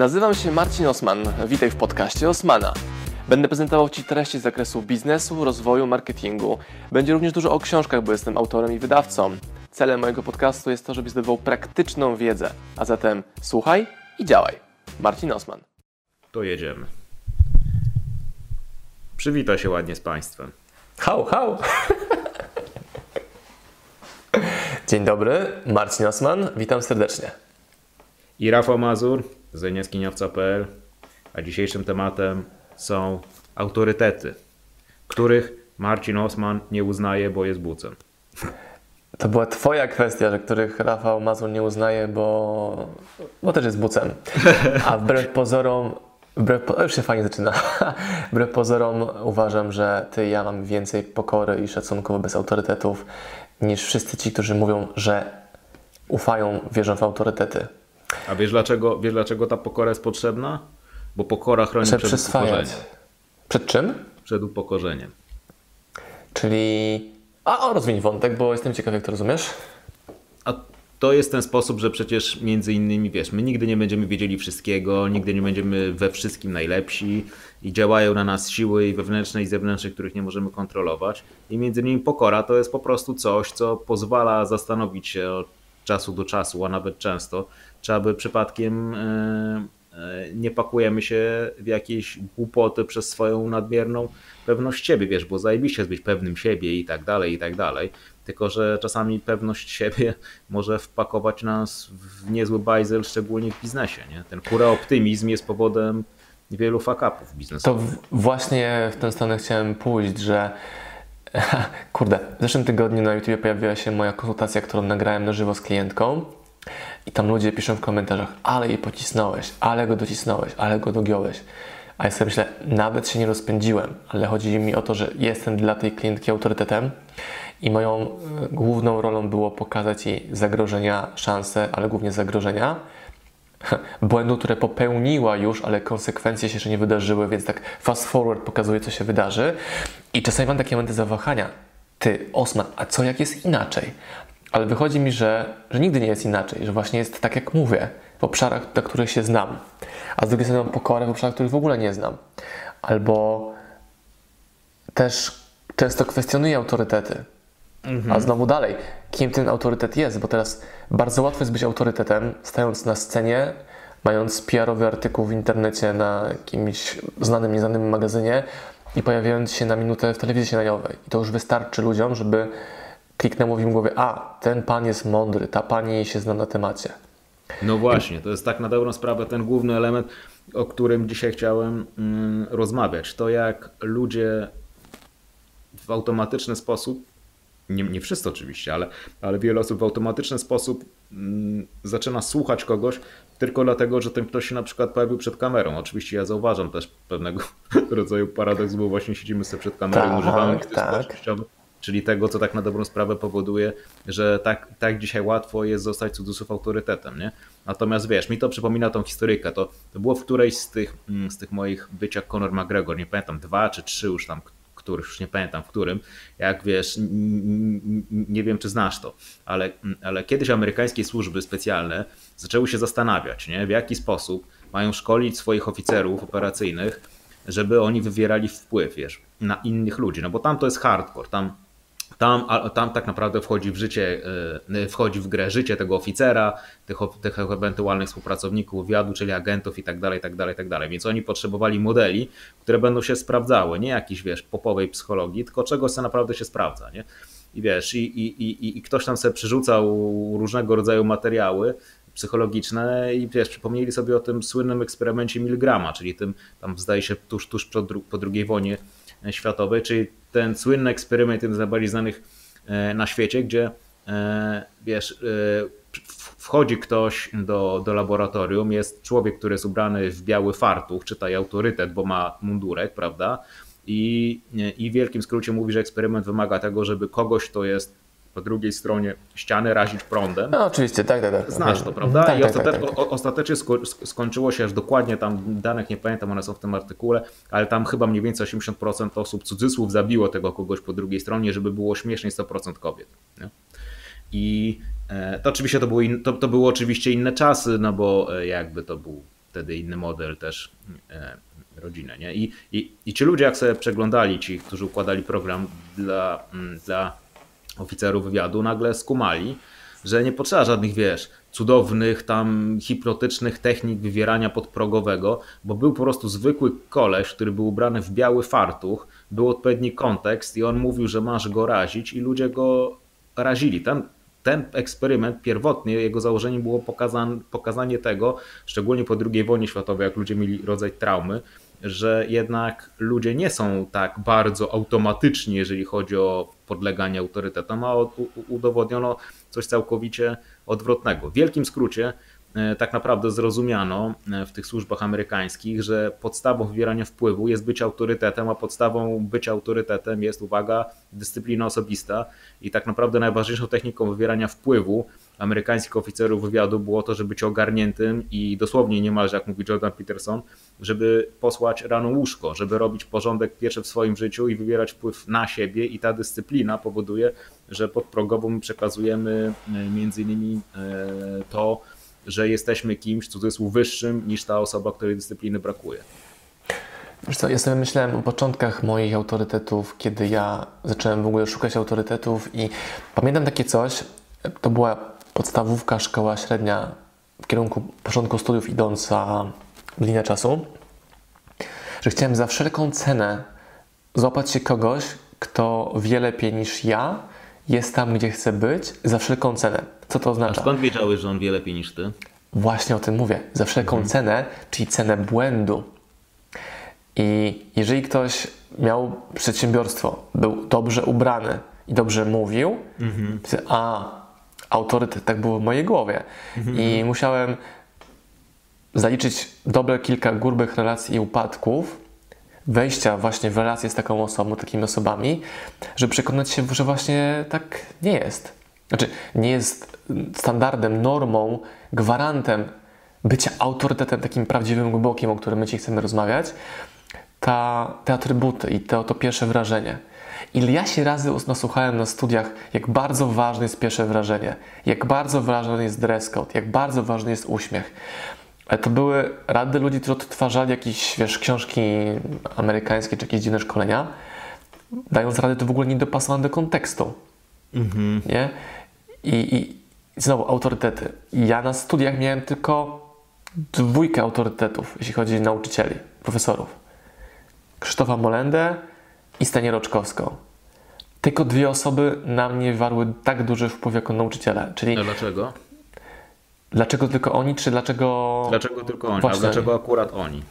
Nazywam się Marcin Osman. Witaj w podcaście Osmana. Będę prezentował Ci treści z zakresu biznesu, rozwoju, marketingu. Będzie również dużo o książkach, bo jestem autorem i wydawcą. Celem mojego podcastu jest to, żebyś zdobywał praktyczną wiedzę. A zatem słuchaj i działaj. Marcin Osman. To jedziemy. Przywitaj się ładnie z Państwem. Hał, hał! Dzień dobry, Marcin Osman. Witam serdecznie. I Rafał Mazur z zajniaskiniowca.pl, a dzisiejszym tematem są autorytety, których Marcin Osman nie uznaje, bo jest bucem. To była Twoja kwestia, że których Rafał Mazur nie uznaje, bo, bo też jest bucem. A wbrew pozorom, wbrew, po, już się fajnie zaczyna. Wbrew pozorom uważam, że Ty i ja mamy więcej pokory i szacunku wobec autorytetów niż wszyscy ci, którzy mówią, że ufają, wierzą w autorytety. A wiesz dlaczego, wiesz dlaczego ta pokora jest potrzebna? Bo pokora chroni przed upokorzeniem. Przed czym? Przed upokorzeniem. Czyli... A, o, rozwiń wątek, bo jestem ciekaw, jak to rozumiesz. A to jest ten sposób, że przecież między innymi, wiesz, my nigdy nie będziemy wiedzieli wszystkiego, nigdy nie będziemy we wszystkim najlepsi i działają na nas siły i wewnętrzne i zewnętrzne, których nie możemy kontrolować. I między innymi pokora to jest po prostu coś, co pozwala zastanowić się od czasu do czasu, a nawet często, czy aby przypadkiem e, e, nie pakujemy się w jakieś głupoty przez swoją nadmierną pewność siebie, wiesz, bo zajebiście jest być pewnym siebie i tak dalej, i tak dalej. Tylko, że czasami pewność siebie może wpakować nas w niezły bajzel, szczególnie w biznesie. Nie? Ten kura optymizm jest powodem wielu fuck-upów To biznesowych. w, właśnie w tę stronę chciałem pójść, że kurde, w zeszłym tygodniu na YouTube pojawiła się moja konsultacja, którą nagrałem na żywo z klientką i tam ludzie piszą w komentarzach, ale jej pocisnąłeś, ale go docisnąłeś, ale go dogiąłeś. A ja sobie myślę, nawet się nie rozpędziłem, ale chodzi mi o to, że jestem dla tej klientki autorytetem i moją e, główną rolą było pokazać jej zagrożenia, szanse, ale głównie zagrożenia, błędu, które popełniła już, ale konsekwencje się jeszcze nie wydarzyły, więc tak fast forward pokazuje, co się wydarzy. I czasami mam takie momenty zawahania. Ty, Osman, a co jak jest inaczej? Ale wychodzi mi, że, że nigdy nie jest inaczej, że właśnie jest tak, jak mówię, w obszarach, na których się znam. A z drugiej strony mam pokorę w obszarach, których w ogóle nie znam. Albo też często kwestionuję autorytety. A znowu dalej, kim ten autorytet jest, bo teraz bardzo łatwo jest być autorytetem, stając na scenie, mając PR-owy artykuł w internecie na jakimś znanym, nieznanym magazynie i pojawiając się na minutę w telewizji śniadaniowej. I to już wystarczy ludziom, żeby kliknęło w im głowie, a, ten pan jest mądry, ta pani się zna na temacie. No właśnie, to jest tak na dobrą sprawę ten główny element, o którym dzisiaj chciałem mm, rozmawiać. To jak ludzie w automatyczny sposób, nie, nie wszyscy oczywiście, ale, ale wiele osób w automatyczny sposób mm, zaczyna słuchać kogoś tylko dlatego, że ten ktoś się na przykład pojawił przed kamerą. Oczywiście ja zauważam też pewnego rodzaju paradoks, bo właśnie siedzimy sobie przed kamerą i Tak, używamy tak. Czyli tego, co tak na dobrą sprawę powoduje, że tak, tak dzisiaj łatwo jest zostać cudzysłów autorytetem, nie? Natomiast wiesz, mi to przypomina tą historyjkę. To, to było w którejś z tych, mm, z tych moich być jak Conor McGregor, nie pamiętam, dwa czy trzy już tam, których już nie pamiętam w którym, jak wiesz, nie wiem czy znasz to, ale, ale kiedyś amerykańskie służby specjalne zaczęły się zastanawiać, nie? w jaki sposób mają szkolić swoich oficerów operacyjnych, żeby oni wywierali wpływ, wiesz, na innych ludzi, no bo tam to jest hardcore, tam tam, tam tak naprawdę wchodzi w życie, y, wchodzi w grę życie tego oficera, tych, tych ewentualnych współpracowników wywiadu, czyli agentów i tak dalej, tak dalej, tak dalej. Więc oni potrzebowali modeli, które będą się sprawdzały, nie jakiejś, wiesz, popowej psychologii, tylko czegoś, co naprawdę się sprawdza, nie? I wiesz, i, i, i, i ktoś tam sobie przerzucał różnego rodzaju materiały psychologiczne i wiesz, przypomnieli sobie o tym słynnym eksperymencie Milgrama, czyli tym, tam zdaje się tuż, tuż po, dru- po II wojnie światowej, czyli ten słynny eksperyment, jeden z najbardziej znanych e, na świecie, gdzie e, wiesz, e, wchodzi ktoś do, do laboratorium, jest człowiek, który jest ubrany w biały fartuch, czytaj autorytet, bo ma mundurek, prawda? I, I w wielkim skrócie mówi, że eksperyment wymaga tego, żeby kogoś, kto jest po drugiej stronie ściany, razić prądem. No oczywiście, tak, tak, tak. Znasz to, prawda? Tak, I tak, ostate- tak, tak. ostatecznie sk- skończyło się aż dokładnie tam danych nie pamiętam, one są w tym artykule, ale tam chyba mniej więcej 80% osób cudzysłów zabiło tego kogoś po drugiej stronie, żeby było śmiesznie 100% kobiet. Nie? I e, to oczywiście to były, in, to, to były oczywiście inne czasy, no bo e, jakby to był wtedy inny model też e, rodziny. Nie? I, i, I ci ludzie, jak sobie przeglądali, ci, którzy układali program dla, mm, dla oficerów wywiadu, nagle skumali, że nie potrzeba żadnych, wiesz, cudownych tam hipnotycznych technik wywierania podprogowego, bo był po prostu zwykły koleś, który był ubrany w biały fartuch, był odpowiedni kontekst i on mówił, że masz go razić i ludzie go razili. Ten, ten eksperyment pierwotnie, jego założeniem było pokazan, pokazanie tego, szczególnie po II wojnie światowej, jak ludzie mieli rodzaj traumy, że jednak ludzie nie są tak bardzo automatyczni, jeżeli chodzi o podleganie autorytetom, a udowodniono coś całkowicie odwrotnego. W wielkim skrócie, e, tak naprawdę zrozumiano e, w tych służbach amerykańskich, że podstawą wywierania wpływu jest być autorytetem, a podstawą bycia autorytetem jest, uwaga, dyscyplina osobista. I tak naprawdę najważniejszą techniką wywierania wpływu amerykańskich oficerów wywiadu było to, żeby być ogarniętym i dosłownie niemalże, jak mówi Jordan Peterson, żeby posłać rano łóżko, żeby robić porządek pierwszy w swoim życiu i wywierać wpływ na siebie i ta dyscyplina powoduje, że podprogowo my przekazujemy e, między innymi e, to, że jesteśmy kimś, cudzysłów wyższym niż ta osoba, której dyscypliny brakuje. Wiesz co, ja sobie myślałem o początkach moich autorytetów, kiedy ja zacząłem w ogóle szukać autorytetów i pamiętam takie coś, to była podstawówka, szkoła średnia w kierunku początku studiów idąca linię czasu, że chciałem za wszelką cenę złapać się kogoś, kto wie lepiej niż ja, jest tam, gdzie chce być, za wszelką cenę. Co to oznacza? A skąd wiedziałeś, że on wie lepiej niż ty? Właśnie o tym mówię. Za wszelką mhm. cenę, czyli cenę błędu. I jeżeli ktoś miał przedsiębiorstwo, był dobrze ubrany i dobrze mówił, mhm. a autorytet, tak było w mojej głowie. Mhm. I musiałem zaliczyć dobre kilka grubych relacji i upadków, wejścia właśnie w relacje z taką osobą, takimi osobami, żeby przekonać się, że właśnie tak nie jest. Znaczy, nie jest standardem, normą, gwarantem bycia autorytetem takim prawdziwym, głębokim, o którym my Ci chcemy rozmawiać, ta, te atrybuty i to, to pierwsze wrażenie. Ile ja się razy nasłuchałem na studiach, jak bardzo ważne jest pierwsze wrażenie, jak bardzo ważny jest dress code, jak bardzo ważny jest uśmiech. Ale to były rady ludzi, którzy odtwarzali jakieś wiesz, książki amerykańskie czy jakieś dziwne szkolenia, dając rady to w ogóle nie dopasowane do kontekstu. Mhm. Nie? I, I znowu autorytety. Ja na studiach miałem tylko dwójkę autorytetów, jeśli chodzi o nauczycieli, profesorów. Krzysztofa Molendę i Stanie Roczkowską. Tylko dwie osoby na mnie warły tak duży wpływ jako nauczyciele. Czyli A dlaczego? Dlaczego tylko oni, czy dlaczego. Dlaczego tylko oni? Właśnie. A dlaczego akurat oni?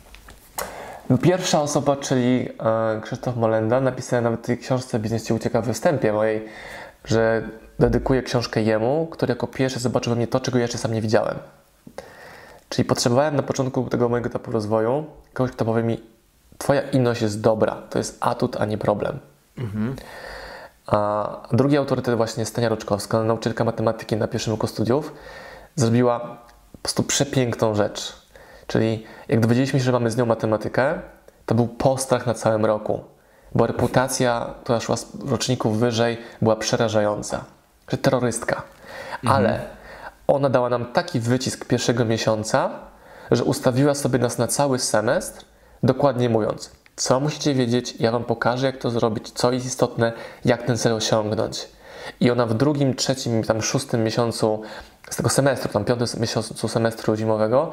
Pierwsza osoba, czyli e, Krzysztof Molenda, napisałem nawet w tej książce Biznes Ci ucieka we wstępie mojej, że dedykuję książkę jemu, który jako pierwszy zobaczył we mnie to, czego jeszcze sam nie widziałem. Czyli potrzebowałem na początku tego mojego etapu rozwoju kogoś, kto powie mi, Twoja inność jest dobra, to jest atut, a nie problem. Mhm. A drugi autorytet właśnie Stania Roczkowska, nauczycielka matematyki na pierwszym roku studiów, zrobiła po prostu przepiękną rzecz. Czyli jak dowiedzieliśmy się, że mamy z nią matematykę, to był postrach na całym roku, bo reputacja, która szła z roczników wyżej, była przerażająca. Że terrorystka. Mhm. Ale ona dała nam taki wycisk pierwszego miesiąca, że ustawiła sobie nas na cały semestr, dokładnie mówiąc, co musicie wiedzieć, ja Wam pokażę, jak to zrobić, co jest istotne, jak ten cel osiągnąć. I ona w drugim, trzecim, tam szóstym miesiącu z tego semestru, tam piątym miesiącu semestru zimowego,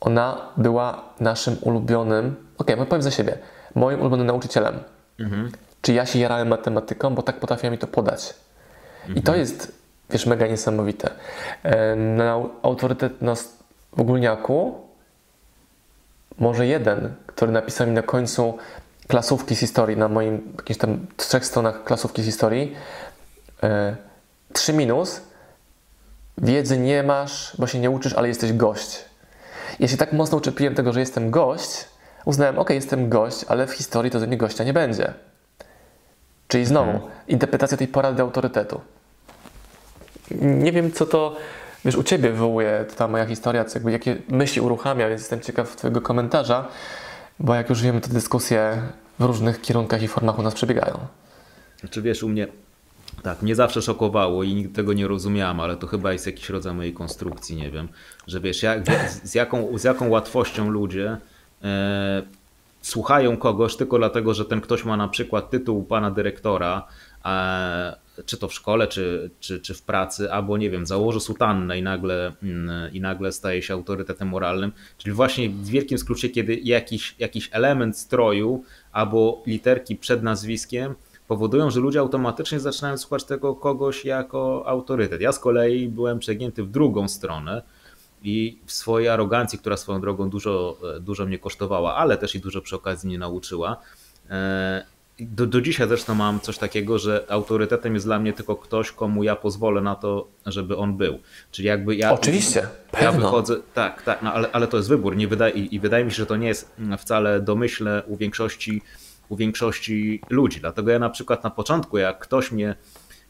ona była naszym ulubionym, okej, okay, powiem za siebie, moim ulubionym nauczycielem. Mhm. Czy ja się jarałem matematyką, bo tak potrafiła mi to podać. Mhm. I to mhm. jest, wiesz, mega niesamowite. E, na autorytet na w ogólniaku, może jeden, który napisał mi na końcu klasówki z historii, na moim jakichś tam trzech stronach klasówki z historii, e, trzy minus, wiedzy nie masz, bo się nie uczysz, ale jesteś gość. Ja się tak mocno uczepiłem tego, że jestem gość, uznałem, ok, jestem gość, ale w historii to ze mnie gościa nie będzie. Czyli znowu, hmm. interpretacja tej porady autorytetu. Nie wiem, co to, wiesz, u Ciebie wywołuje ta moja historia, co jakby, jakie myśli uruchamia, więc jestem ciekaw Twojego komentarza, bo jak już wiemy, te dyskusje w różnych kierunkach i formach u nas przebiegają. Znaczy wiesz, u mnie Tak, mnie zawsze szokowało i nigdy tego nie rozumiałem, ale to chyba jest jakiś rodzaj mojej konstrukcji, nie wiem, że wiesz, jak, z, jaką, z jaką łatwością ludzie e, słuchają kogoś tylko dlatego, że ten ktoś ma na przykład tytuł pana dyrektora, czy to w szkole, czy, czy, czy w pracy, albo nie wiem, założy sutannę i nagle, mm, i nagle staje się autorytetem moralnym. Czyli właśnie w wielkim skrócie, kiedy jakiś, jakiś element stroju albo literki przed nazwiskiem powodują, że ludzie automatycznie zaczynają słuchać tego kogoś jako autorytet. Ja z kolei byłem przegięty w drugą stronę i w swojej arogancji, która swoją drogą dużo, dużo mnie kosztowała, ale też i dużo przy okazji mnie nauczyła. Do, do dzisiaj zresztą mam coś takiego, że autorytetem jest dla mnie tylko ktoś, komu ja pozwolę na to, żeby on był. Czyli jakby ja. Oczywiście, ja pewno. wychodzę. Tak, tak, no ale, ale to jest wybór. Nie wydaje, i, wydaje mi się, że to nie jest wcale domyślne u większości u większości ludzi. Dlatego ja na przykład na początku, jak ktoś mnie,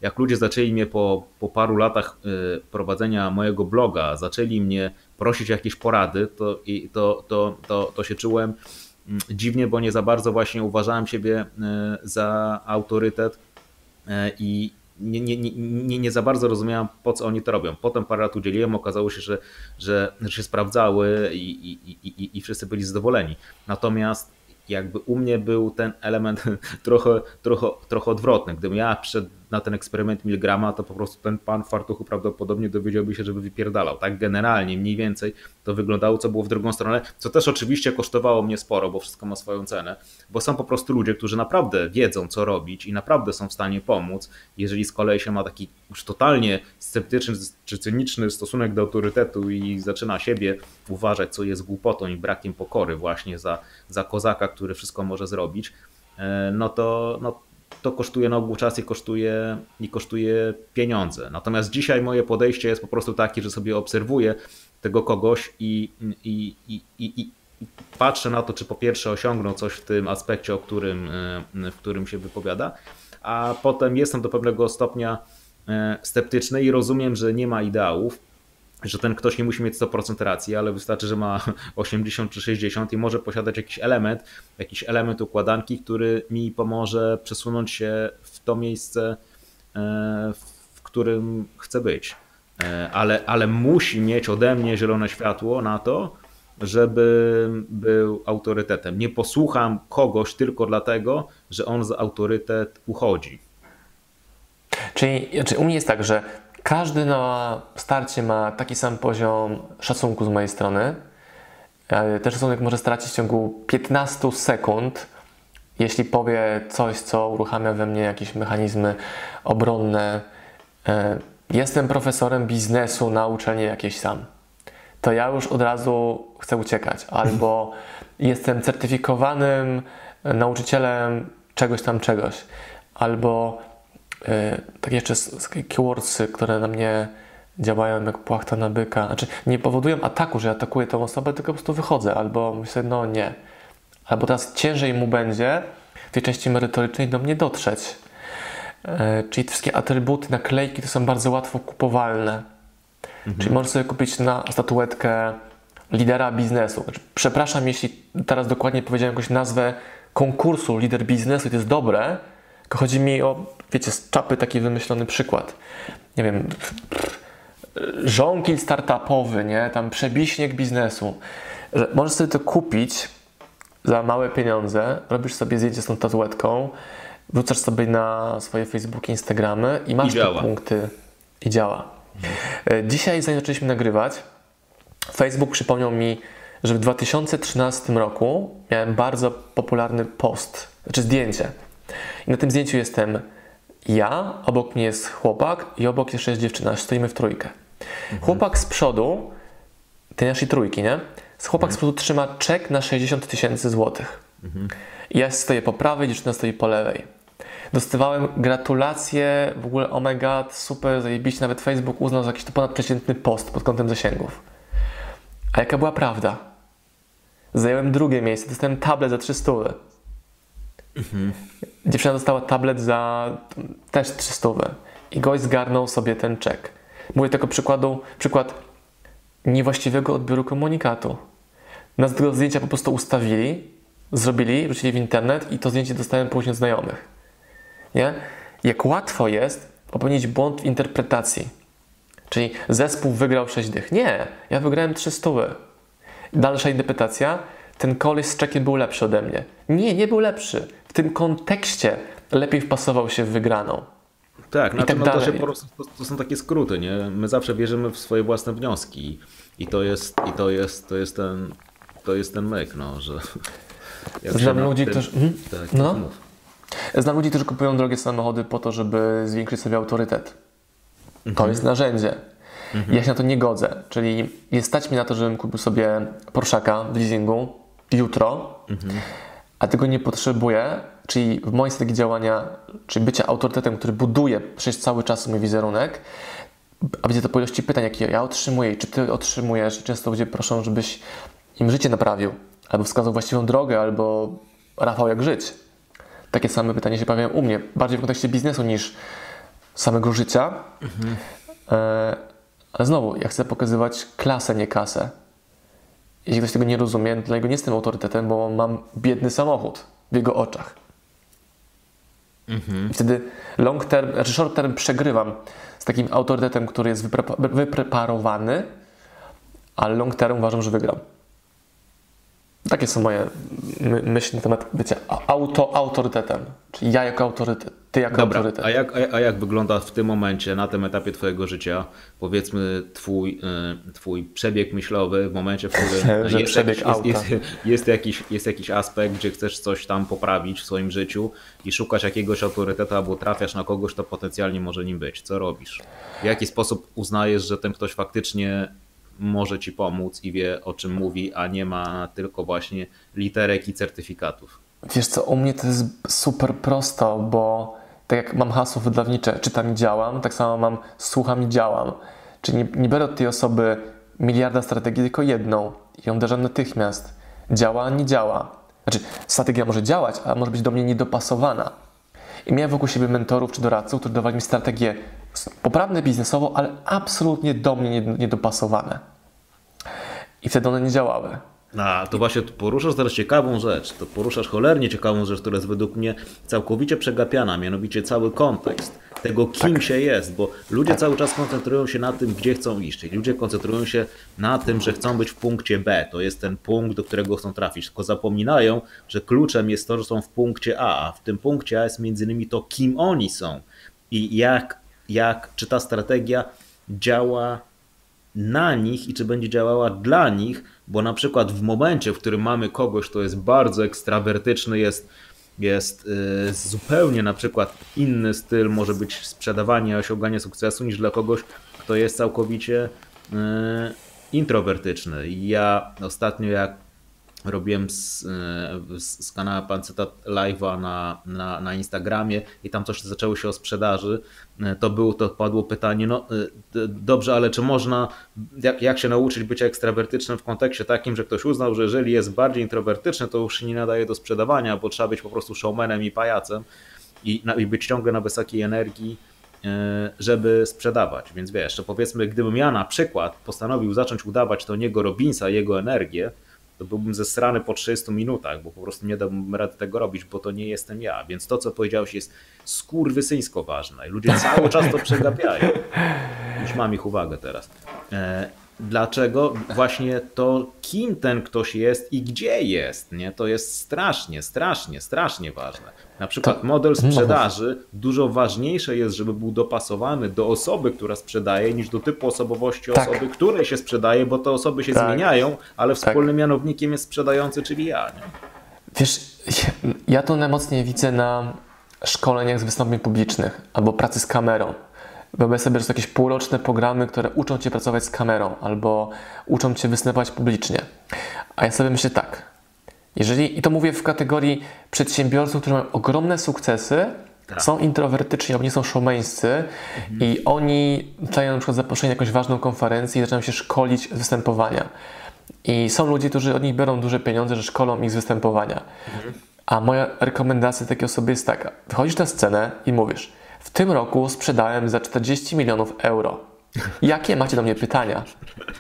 jak ludzie zaczęli mnie po, po paru latach y, prowadzenia mojego bloga, zaczęli mnie prosić o jakieś porady, to, i to, to, to, to się czułem mm, dziwnie, bo nie za bardzo właśnie uważałem siebie y, za autorytet y, i nie, nie, nie, nie za bardzo rozumiałem, po co oni to robią. Potem parę lat udzieliłem, okazało się, że, że, że się sprawdzały i, i, i, i wszyscy byli zadowoleni. Natomiast jakby u mnie był ten element trochę, trochę, trochę odwrotny. Gdybym ja przed na ten eksperyment Milgrama, to po prostu ten pan w fartuchu prawdopodobnie dowiedziałby się, żeby wypierdalał. Tak generalnie, mniej więcej to wyglądało, co było w drugą stronę, co też oczywiście kosztowało mnie sporo, bo wszystko ma swoją cenę, bo są po prostu ludzie, którzy naprawdę wiedzą, co robić i naprawdę są w stanie pomóc, jeżeli z kolei się ma taki już totalnie sceptyczny czy cyniczny stosunek do autorytetu i zaczyna siebie uważać, co jest głupotą i brakiem pokory właśnie za, za kozaka, który wszystko może zrobić, e, no to, no to kosztuje na ogół czas i kosztuje, i kosztuje pieniądze. Natomiast dzisiaj moje podejście jest po prostu takie, że sobie obserwuję tego kogoś i, i, i, i, patrzę na to, czy po pierwsze osiągnął coś w tym aspekcie, o którym, w którym się wypowiada, a potem jestem do pewnego stopnia e, sceptyczny i rozumiem, że nie ma ideałów, że ten ktoś nie musi mieć 100% racji, ale wystarczy, że ma 80 czy 60 i może posiadać jakiś element, jakiś element układanki, który mi pomoże przesunąć się w to miejsce, e, w którym chcę być. E, ale, ale musi mieć ode mnie zielone światło na to, żeby był autorytetem. Nie posłucham kogoś tylko dlatego, że on za autorytet uchodzi. Czyli znaczy u mnie jest tak, że każdy na starcie ma taki sam poziom szacunku z mojej strony. E, ten szacunek może stracić w ciągu 15 sekund, jeśli powie coś, co uruchamia we mnie jakieś mechanizmy obronne. E, jestem profesorem biznesu na uczelni jakiejś sam. To ja już od razu chcę uciekać. Albo jestem certyfikowanym nauczycielem czegoś tam czegoś. Albo E, tak jeszcze keywordsy, które na mnie działają jak płachta na byka. Znaczy, nie powodują ataku, że atakuję tą osobę, tylko po prostu wychodzę, albo myślę, no nie. Albo teraz ciężej mu będzie w tej części merytorycznej do mnie dotrzeć. E, czyli te wszystkie atrybuty, naklejki to są bardzo łatwo kupowalne. Mhm. Czyli możesz sobie kupić na statuetkę lidera biznesu. Znaczy, przepraszam, jeśli teraz dokładnie powiedziałem jakąś nazwę konkursu lider biznesu i to jest dobre, tylko chodzi mi o, wiecie, z czapy taki wymyślony przykład. Nie wiem, żonkil startupowy, nie? Tam przebiśniek biznesu. Że możesz sobie to kupić za małe pieniądze, robisz sobie zdjęcie z tą tatuetką, wrzucasz sobie na swoje Facebooki, Instagramy i masz I te punkty. I działa. Mhm. Dzisiaj, zanim zaczęliśmy nagrywać, Facebook przypomniał mi, że w 2013 roku miałem bardzo popularny post, znaczy zdjęcie i na tym zdjęciu jestem ja, obok mnie jest chłopak i obok jeszcze jest dziewczyna. Stoimy w trójkę. Mhm. Chłopak z przodu, tej naszej trójki, nie? Chłopak mhm. z przodu trzyma czek na 60 tysięcy złotych. Mhm. Ja stoję po prawej, dziewczyna stoi po lewej. Dostawałem gratulacje, w ogóle omega, super, zajebiście, nawet Facebook uznał za jakiś to ponadprzeciętny post pod kątem zasięgów. A jaka była prawda? Zająłem drugie miejsce, dostałem tablet za 300. Dziewczyna dostała tablet za też 300 i gość zgarnął sobie ten czek. Mówię tylko przykładu, przykład niewłaściwego odbioru komunikatu. Nas do zdjęcia po prostu ustawili, zrobili, wrzucili w internet i to zdjęcie dostałem później od znajomych. Nie? Jak łatwo jest popełnić błąd w interpretacji. Czyli zespół wygrał 6 dych. Nie, ja wygrałem 300. Dalsza interpretacja, ten koleś z czekiem był lepszy ode mnie. Nie, nie był lepszy. W tym kontekście lepiej wpasował się w wygraną. Tak, znaczy, tak no to, po prostu, to, to, są takie skróty, nie? My zawsze wierzymy w swoje własne wnioski i to jest, i to jest, to jest ten, to jest ten myk, no, że... Znam ludzi, tym... którzy... Mhm. Tak, no. Znam ludzi, którzy kupują drogie samochody po to, żeby zwiększyć sobie autorytet. To mhm. jest narzędzie. Mhm. Ja się na to nie godzę. Czyli jest stać mi na to, żebym kupił sobie Porszaka w leasingu jutro, mhm. A tego nie potrzebuję, czyli w mojej strategii działania, czyli bycia autorytetem, który buduje przez cały czas mój wizerunek, a widzę to po ilości pytań, jakie ja otrzymuję i czy ty otrzymujesz i często ludzie proszą, żebyś im życie naprawił, albo wskazał właściwą drogę, albo Rafał, jak żyć. Takie same pytania się pojawiają u mnie, bardziej w kontekście biznesu niż samego życia. Mhm. E, ale znowu, ja chcę pokazywać klasę, nie kasę. Jeśli ktoś tego nie rozumie, dla niego nie jestem autorytetem, bo mam biedny samochód w jego oczach. Mhm. Wtedy long term, znaczy short term przegrywam z takim autorytetem, który jest wypreparowany, ale long term uważam, że wygram. Takie są moje my myśli na temat bycia auto autorytetem. Czyli ja jako autorytet, ty jako Dobra, autorytet. A jak, a, a jak wygląda w tym momencie, na tym etapie twojego życia, powiedzmy twój, y, twój przebieg myślowy w momencie, w którym jest, przebieg jakiś, jest, jest, jest, jakiś, jest jakiś aspekt, gdzie chcesz coś tam poprawić w swoim życiu i szukasz jakiegoś autorytetu albo trafiasz na kogoś, kto potencjalnie może nim być. Co robisz? W jaki sposób uznajesz, że ten ktoś faktycznie może ci pomóc i wie o czym mówi, a nie ma tylko właśnie literek i certyfikatów. Wiesz co, u mnie to jest super prosto, bo tak jak mam hasło wydawnicze, czytam i działam, tak samo mam słucham i działam. Czyli nie, nie biorę od tej osoby miliarda strategii, tylko jedną i ją uderzam natychmiast. Działa, nie działa. Znaczy, strategia może działać, ale może być do mnie niedopasowana. I miałem wokół siebie mentorów czy doradców, którzy dawali mi strategię poprawne biznesowo, ale absolutnie do mnie niedopasowane. I wtedy one nie działały. A, to właśnie poruszasz teraz ciekawą rzecz. To poruszasz cholernie ciekawą rzecz, która jest według mnie całkowicie przegapiana, mianowicie cały kontekst tego, kim tak. się jest, bo ludzie tak. cały czas koncentrują się na tym, gdzie chcą iść. Czyli ludzie koncentrują się na tym, że chcą być w punkcie B. To jest ten punkt, do którego chcą trafić. Tylko zapominają, że kluczem jest to, że są w punkcie A, a w tym punkcie A jest między innymi to, kim oni są i jak jak, czy ta strategia działa na nich i czy będzie działała dla nich, bo na przykład w momencie, w którym mamy kogoś, kto jest bardzo ekstrawertyczny, jest, jest yy, zupełnie na przykład inny styl, może być sprzedawanie, osiąganie sukcesu niż dla kogoś, kto jest całkowicie yy, introwertyczny. Ja ostatnio jak robiłem z, e, z, z kanała Pancytat Live'a na, na, na Instagramie i tam coś zaczęło się o sprzedaży, e, to było, to padło pytanie, no e, dobrze, ale czy można, jak, jak się nauczyć bycia ekstrawertycznym w kontekście takim, że ktoś uznał, że jeżeli jest bardziej introwertyczny, to już się nie nadaje do sprzedawania, bo trzeba być po prostu showmanem i pajacem i, i być ciągle na wysokiej energii, żeby sprzedawać. Więc wiesz, to powiedzmy, gdybym ja na przykład postanowił zacząć udawać to niego Robinsa, jego energię, to byłbym zesrany po 30 minutach, bo po prostu nie dałbym rady tego robić, bo to nie jestem ja. Więc to, co powiedziałeś, jest skurwysyńsko ważne. Ludzie cały czas to przegapiają. Już mam ich uwagę teraz. E, Dlaczego? Właśnie to, kim ten ktoś jest i gdzie jest, nie? to jest strasznie, strasznie, strasznie ważne. Na przykład model sprzedaży dużo ważniejsze jest, żeby był dopasowany do osoby, która sprzedaje, niż do typu osobowości tak. osoby, której się sprzedaje, bo te osoby się tak. zmieniają, ale tak. wspólnym tak. mianownikiem jest sprzedający, czyli ja. Nie? Wiesz, ja to najmocniej widzę na szkoleniach z wystąpień publicznych albo pracy z kamerą. Wyobraź sobie, że są jakieś półroczne programy, które uczą Cię pracować z kamerą albo uczą Cię występować publicznie. A ja sobie myślę tak, jeżeli, i to mówię w kategorii przedsiębiorców, którzy mają ogromne sukcesy, tak. są introwertyczni, nie są showmeńscy mhm. i oni dają na przykład zaproszenie na jakąś ważną konferencję i zaczynają się szkolić z występowania. I są ludzie, którzy od nich biorą duże pieniądze, że szkolą ich z występowania. Mhm. A moja rekomendacja takiej osoby jest taka: wychodzisz na scenę i mówisz, w tym roku sprzedałem za 40 milionów euro. Jakie macie do mnie pytania?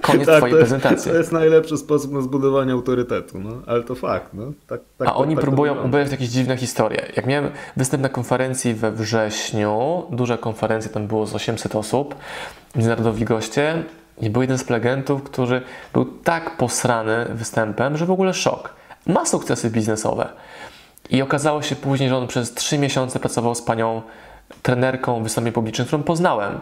Koniec Tak, twojej to jest, prezentacji. to jest najlepszy sposób na zbudowanie autorytetu, no, ale to fakt. No. Tak, tak, A oni tak próbują obejrzeć jakieś dziwne historie. Jak miałem występ na konferencji we wrześniu, duża konferencja, tam było z 800 osób, międzynarodowi goście i był jeden z prelegentów, który był tak posrany występem, że w ogóle szok. Ma sukcesy biznesowe. I okazało się później, że on przez 3 miesiące pracował z panią trenerką wystąpień publicznych, którą poznałem.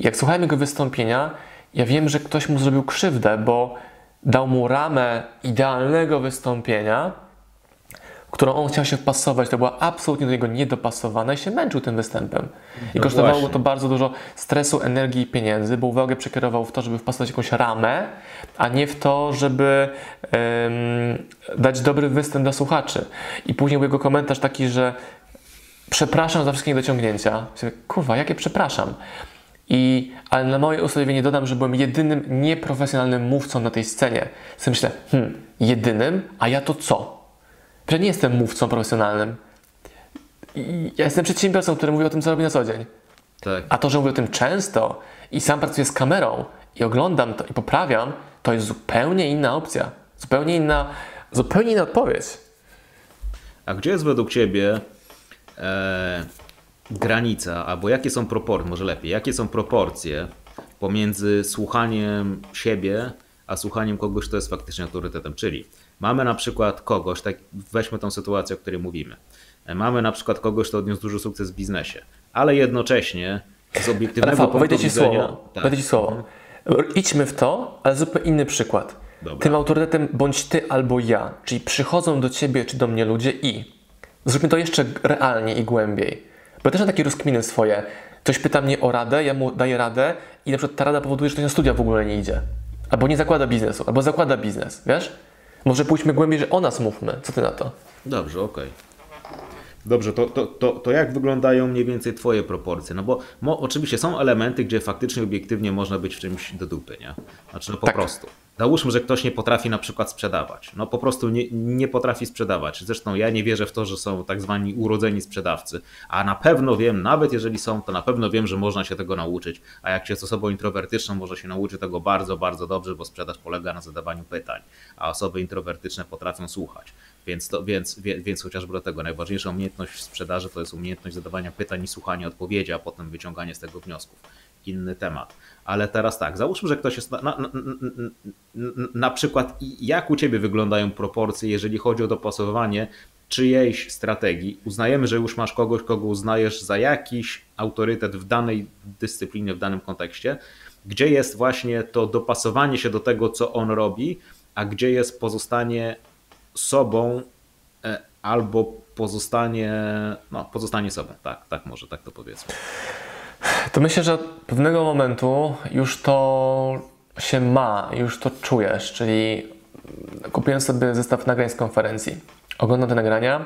Jak słuchałem jego wystąpienia, ja wiem, że ktoś mu zrobił krzywdę, bo dał mu ramę idealnego wystąpienia, którą on chciał się wpasować. To była absolutnie do niego niedopasowana i się męczył tym występem. I No kosztowało właśnie. to bardzo dużo stresu, energii i pieniędzy, bo uwagę przekierował w to, żeby wpasować jakąś ramę, a nie w to, żeby em, dać dobry występ dla słuchaczy. I później był jego komentarz taki, że przepraszam za wszystkie niedociągnięcia. Kurwa, jakie przepraszam? I, ale na moje usprawiedliwienie dodam, że byłem jedynym nieprofesjonalnym mówcą na tej scenie. Sobie myślę, hmm, jedynym? A ja to co? Że nie jestem mówcą profesjonalnym. I ja jestem przedsiębiorcą, który mówi o tym, co robi na co dzień. Tak. A to, że mówię o tym często i sam pracuję z kamerą i oglądam to i poprawiam, to jest zupełnie inna opcja. Zupełnie inna, zupełnie inna odpowiedź. A gdzie jest według Ciebie e, granica, albo jakie są proporcje, może lepiej, jakie są proporcje pomiędzy słuchaniem siebie, a słuchaniem kogoś, kto jest faktycznie autorytetem? Czyli mamy na przykład kogoś, tak weźmy tą sytuację, o której mówimy. E, Mamy na przykład kogoś, kto odniósł duży sukces w biznesie, ale jednocześnie z obiektywnego Rafał, punktu widzenia... słowo. Tak. Ci słowo. Idźmy w to, ale zupełnie inny przykład. Dobra. Tym autorytetem bądź ty albo ja. Czyli przychodzą do ciebie czy do mnie ludzie i zróbmy to jeszcze realnie i głębiej. Bo też mam takie rozkminy swoje. Ktoś pyta mnie o radę, ja mu daję radę i na przykład ta rada powoduje, że ktoś na studia w ogóle nie idzie. Albo nie zakłada biznesu, albo zakłada biznes, wiesz? Może pójdźmy głębiej, że o nas mówmy. Co ty na to? Dobrze, okej. Dobrze, to, to, to, to jak wyglądają mniej więcej Twoje proporcje? No bo mo, oczywiście są elementy, gdzie faktycznie obiektywnie można być w czymś do dupy, nie? Znaczy, no po Tak. prostu. Załóżmy, że ktoś nie potrafi na przykład sprzedawać. No po prostu nie, nie potrafi sprzedawać. Zresztą ja nie wierzę w to, że są tak zwani urodzeni sprzedawcy, a na pewno wiem, nawet jeżeli są, to na pewno wiem, że można się tego nauczyć. A jak się jest osobą introwertyczną, może się nauczy tego bardzo, bardzo dobrze, bo sprzedaż polega na zadawaniu pytań, a osoby introwertyczne potrafią słuchać. Więc, to, więc, więc chociażby do tego najważniejsza umiejętność w sprzedaży to jest umiejętność zadawania pytań i słuchania odpowiedzi, a potem wyciąganie z tego wniosków. Inny temat. Ale teraz tak, załóżmy, że ktoś jest na, na, na, na, przykład, jak u Ciebie wyglądają proporcje, jeżeli chodzi o dopasowywanie czyjejś strategii. Uznajemy, że już masz kogoś, kogo uznajesz za jakiś autorytet w danej dyscyplinie, w danym kontekście, gdzie jest właśnie to dopasowanie się do tego, co on robi, a gdzie jest pozostanie sobą e, albo pozostanie, no, pozostanie sobą. Tak, tak może, tak to powiedzmy. To myślę, że od pewnego momentu już to się ma, już to czujesz, czyli kupiłem sobie zestaw nagrań z konferencji. Oglądam te nagrania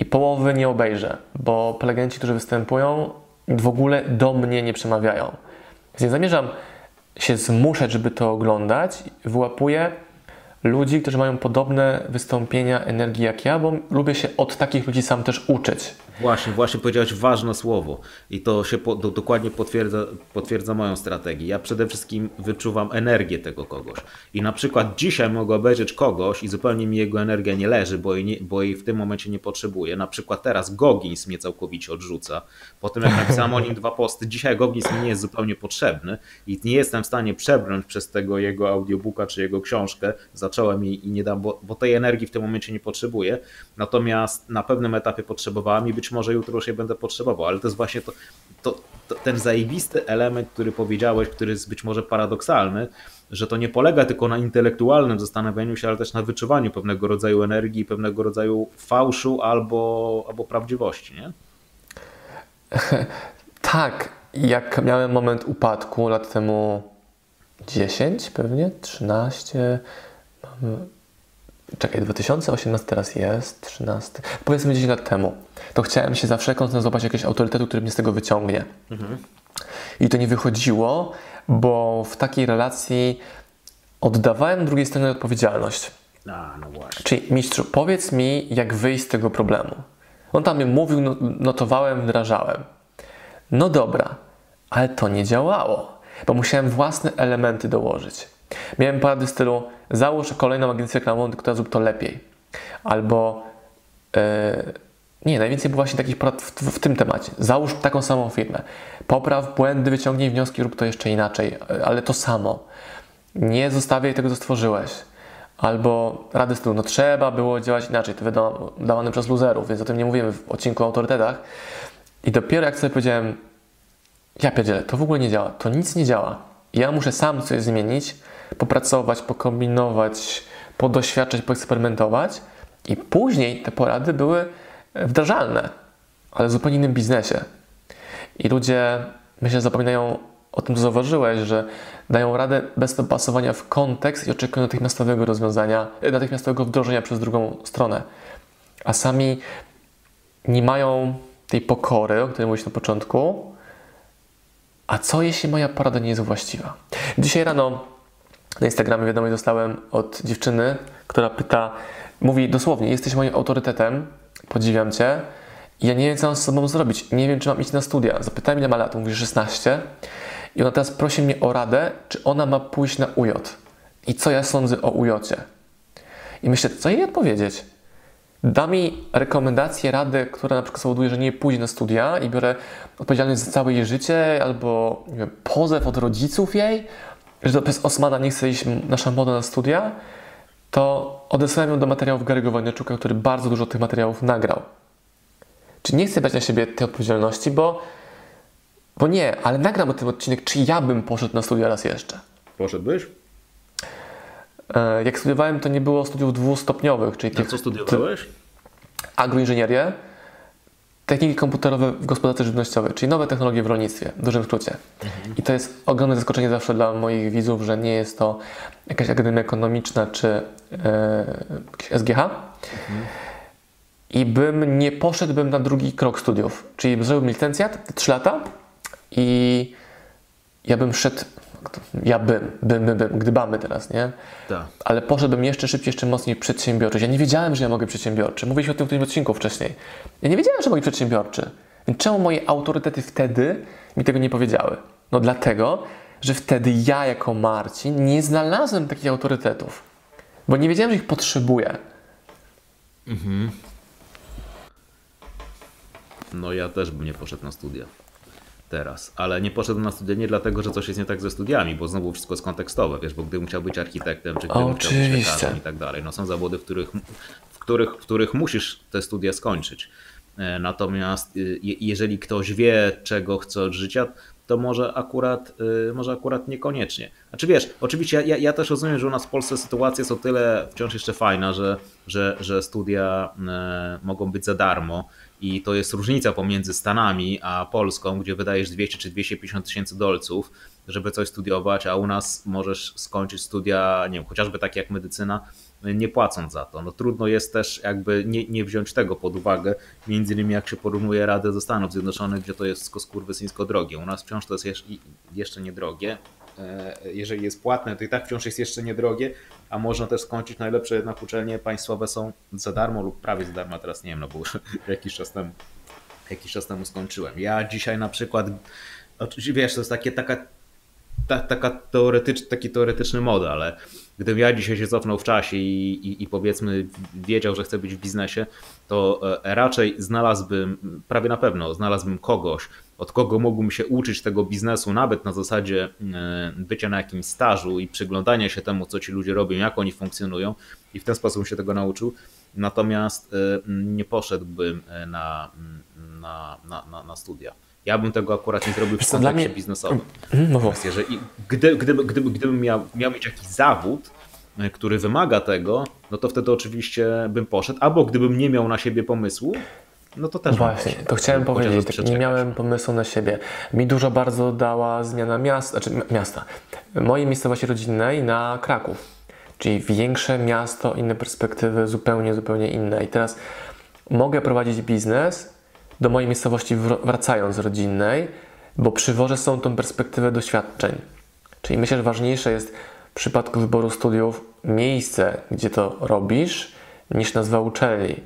i połowy nie obejrzę, bo prelegenci, którzy występują, w ogóle do mnie nie przemawiają. Więc nie zamierzam się zmuszać, żeby to oglądać. Wyłapuję ludzi, którzy mają podobne wystąpienia energii jak ja, bo lubię się od takich ludzi sam też uczyć. Właśnie, właśnie powiedziałeś ważne słowo i to się po, do, dokładnie potwierdza, potwierdza moją strategię. Ja przede wszystkim wyczuwam energię tego kogoś. I na przykład dzisiaj mogę obejrzeć kogoś i zupełnie mi jego energia nie leży, bo jej, nie, bo jej w tym momencie nie potrzebuję. Na przykład teraz Goggins mnie całkowicie odrzuca. Po tym jak napisałem o nim dwa posty, dzisiaj Goggins mi nie jest zupełnie potrzebny i nie jestem w stanie przebrnąć przez tego jego audiobooka czy jego książkę. Zacząłem i, i nie dam, bo, bo tej energii w tym momencie nie potrzebuję. Natomiast na pewnym etapie potrzebowałem i być może jutro już je będę potrzebował, ale to jest właśnie to, to, to, ten zajebisty element, który powiedziałeś, który jest być może paradoksalny, że to nie polega tylko na intelektualnym zastanawianiu się, ale też na wyczuwaniu pewnego rodzaju energii, pewnego rodzaju fałszu albo, albo prawdziwości, nie? Tak, jak miałem moment upadku lat temu 10 pewnie, 13, mamy- czekaj, 2018 teraz jest, 13, powiedzmy 10 lat temu, to chciałem się za wszelką cenę złapać jakiegoś autorytetu, który mnie z tego wyciągnie. I to nie wychodziło, bo w takiej relacji oddawałem drugiej stronie odpowiedzialność. A, no właśnie. Czyli mistrzu, powiedz mi, jak wyjść z tego problemu. On tam mi mówił, no- notowałem, wdrażałem. No dobra, ale to nie działało. bo musiałem własne elementy dołożyć. Miałem porady stylu załóż kolejną agencję reklamową, która zrób to lepiej. Albo yy, nie, najwięcej było właśnie takich porad w, w, w, tym temacie. Załóż taką samą firmę. Popraw błędy, wyciągnij wnioski, rób to jeszcze inaczej, ale to samo. Nie zostawiaj tego, co stworzyłeś. Albo rady stylu, no trzeba było działać inaczej. To wiadomo, dawane przez luzerów, więc o tym nie mówimy w odcinku o autorytetach. I dopiero jak sobie powiedziałem, ja pierdzielę, to w ogóle nie działa, to nic nie działa. Ja muszę sam coś zmienić, popracować, pokombinować, podoświadczać, poeksperymentować i później te porady były wdrażalne, ale w zupełnie innym biznesie. I ludzie, myślę, zapominają o tym, co zauważyłeś, że dają radę bez dopasowania w kontekst i oczekują natychmiastowego rozwiązania, natychmiastowego wdrożenia przez drugą stronę. A sami nie mają tej pokory, o której mówiłeś na początku. A co jeśli moja porada nie jest właściwa? Dzisiaj rano na Instagramie wiadomość dostałem od dziewczyny, która pyta, mówi dosłownie, jesteś moim autorytetem, podziwiam Cię. Ja nie wiem, co mam z sobą zrobić. Nie wiem, czy mam iść na studia. Zapytałem, ile ma lat. Mówi 16. I ona teraz prosi mnie o radę, czy ona ma pójść na UJ. I co ja sądzę o UJ. I myślę, co jej odpowiedzieć? Da mi rekomendację, radę, która na przykład spowoduje, że nie pójdzie na studia i biorę odpowiedzialność za całe jej życie, albo nie wiem, pozew od rodziców jej, że to przez Osmana nie chce iść nasza moda na studia, to odesłałem ją do materiałów Gary'ego Wojnaczuka, który bardzo dużo tych materiałów nagrał. Czy nie chcę brać na siebie tej odpowiedzialności, bo, bo nie, ale nagram o tym odcinek, czy ja bym poszedł na studia raz jeszcze. Poszedłbyś? E, jak studiowałem, to nie było studiów dwustopniowych, czyli A co studiowałeś? Agroinżynierię, techniki komputerowe w gospodarce żywnościowej, czyli nowe technologie w rolnictwie, w dużym skrócie. I to jest ogromne zaskoczenie zawsze dla moich widzów, że nie jest to jakaś akademia ekonomiczna czy e, SGH. I bym nie poszedłbym na drugi krok studiów, czyli zrobiłbym licencjat 3 lata i ja bym szedł ja bym, bym, bym, bym gdybamy teraz, nie? Tak. Ale poszedłbym jeszcze szybciej, jeszcze mocniej przedsiębiorczy. Ja nie wiedziałem, że ja mogę przedsiębiorczy. Mówiliśmy o tym w tym odcinku wcześniej. Ja nie wiedziałem, że mogę przedsiębiorczy. Więc czemu moje autorytety wtedy mi tego nie powiedziały? No dlatego, że wtedy ja jako Marcin nie znalazłem takich autorytetów. Bo nie wiedziałem, że ich potrzebuję. Mhm. No ja też bym nie poszedł na studia teraz, ale nie poszedłem na studia nie dlatego, że coś jest nie tak ze studiami, bo znowu wszystko jest kontekstowe, wiesz, bo gdybym chciał być architektem, czy gdybym Oczywiście. chciał być lekarzem i tak dalej, no są zawody, w których, w których, w których musisz te studia skończyć. E, natomiast y, jeżeli ktoś wie, czego chce od życia, to może akurat, y, może akurat niekoniecznie. Znaczy wiesz, oczywiście ja, ja też rozumiem, że u nas w Polsce sytuacja jest o tyle wciąż jeszcze fajna, że, że, że studia e, mogą być za darmo i to jest różnica pomiędzy Stanami a Polską, gdzie wydajesz 200 czy 250 tysięcy dolców, żeby coś studiować, a u nas możesz skończyć studia, nie wiem, chociażby takie jak medycyna, nie płacąc za to. No trudno jest też jakby nie, nie wziąć tego pod uwagę, między innymi jak się porównuje Radę ze Stanów Zjednoczonych, gdzie to jest skurwysyńsko drogie. U nas wciąż to jest jeszcze niedrogie. E, jeżeli jest płatne, to i tak wciąż jest jeszcze niedrogie, a można też skończyć najlepsze jednak uczelnie państwowe są za darmo lub prawie za darmo, teraz nie wiem, no bo jakiś czas temu jakiś czas temu skończyłem. Ja dzisiaj na przykład, wiesz, to jest takie, taka, ta, taka teoretycz, taki teoretyczny model, ale gdybym ja dzisiaj się cofnął w czasie i, i, i, powiedzmy wiedział, że chcę być w biznesie, to e, raczej znalazłbym, prawie na pewno znalazłbym kogoś, od kogo mógłbym się uczyć tego biznesu, nawet na zasadzie e, bycia na jakimś stażu i przyglądania się temu, co ci ludzie robią, jak oni funkcjonują i w ten sposób się tego nauczył. Natomiast e, nie poszedłbym na, na, na, na studia. Ja bym tego akurat nie zrobił w kontekście mnie... biznesowym. Mhm, no że gdy, gdyby, gdyby, gdybym miał, miał mieć jakiś zawód, e, który wymaga tego, no to wtedy oczywiście bym poszedł, albo gdybym nie miał na siebie pomysłu, no to też. Właśnie, to chciałem powiedzieć, tak, nie miałem pomysłu na siebie. Mi dużo bardzo dała zmiana miasta, znaczy miasta, mojej miejscowości rodzinnej na Kraków. Czyli większe miasto, inne perspektywy, zupełnie, zupełnie inne. I teraz mogę prowadzić biznes, do mojej miejscowości wracając rodzinnej, bo przywożę są tą perspektywę doświadczeń. Czyli myślę, że ważniejsze jest w przypadku wyboru studiów miejsce, gdzie to robisz, niż nazwa uczelni.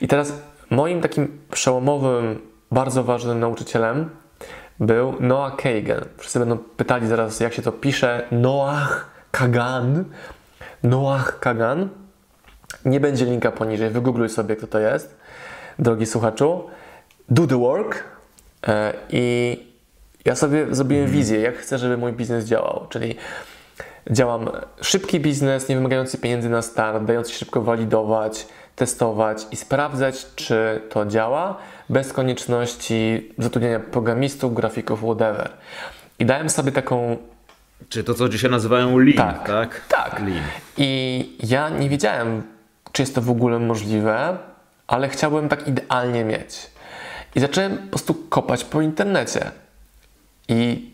I teraz moim takim przełomowym, bardzo ważnym nauczycielem był Noah Kagan. Wszyscy będą pytali zaraz, jak się to pisze. Noah Kagan. Noah Kagan. Nie będzie linka poniżej, wygoogluj sobie, kto to jest, drogi słuchaczu. Do the work. E, I ja sobie zrobiłem wizję, jak chcę, żeby mój biznes działał. Czyli działam szybki biznes, nie wymagający pieniędzy na start, dający się szybko walidować, testować i sprawdzać, czy to działa, bez konieczności zatrudniania programistów, grafików, whatever. I dałem sobie taką. Czy to, co dzisiaj nazywają lean, tak? Tak. tak. Lean. I ja nie wiedziałem, czy jest to w ogóle możliwe, ale chciałbym tak idealnie mieć. I zacząłem po prostu kopać po internecie. I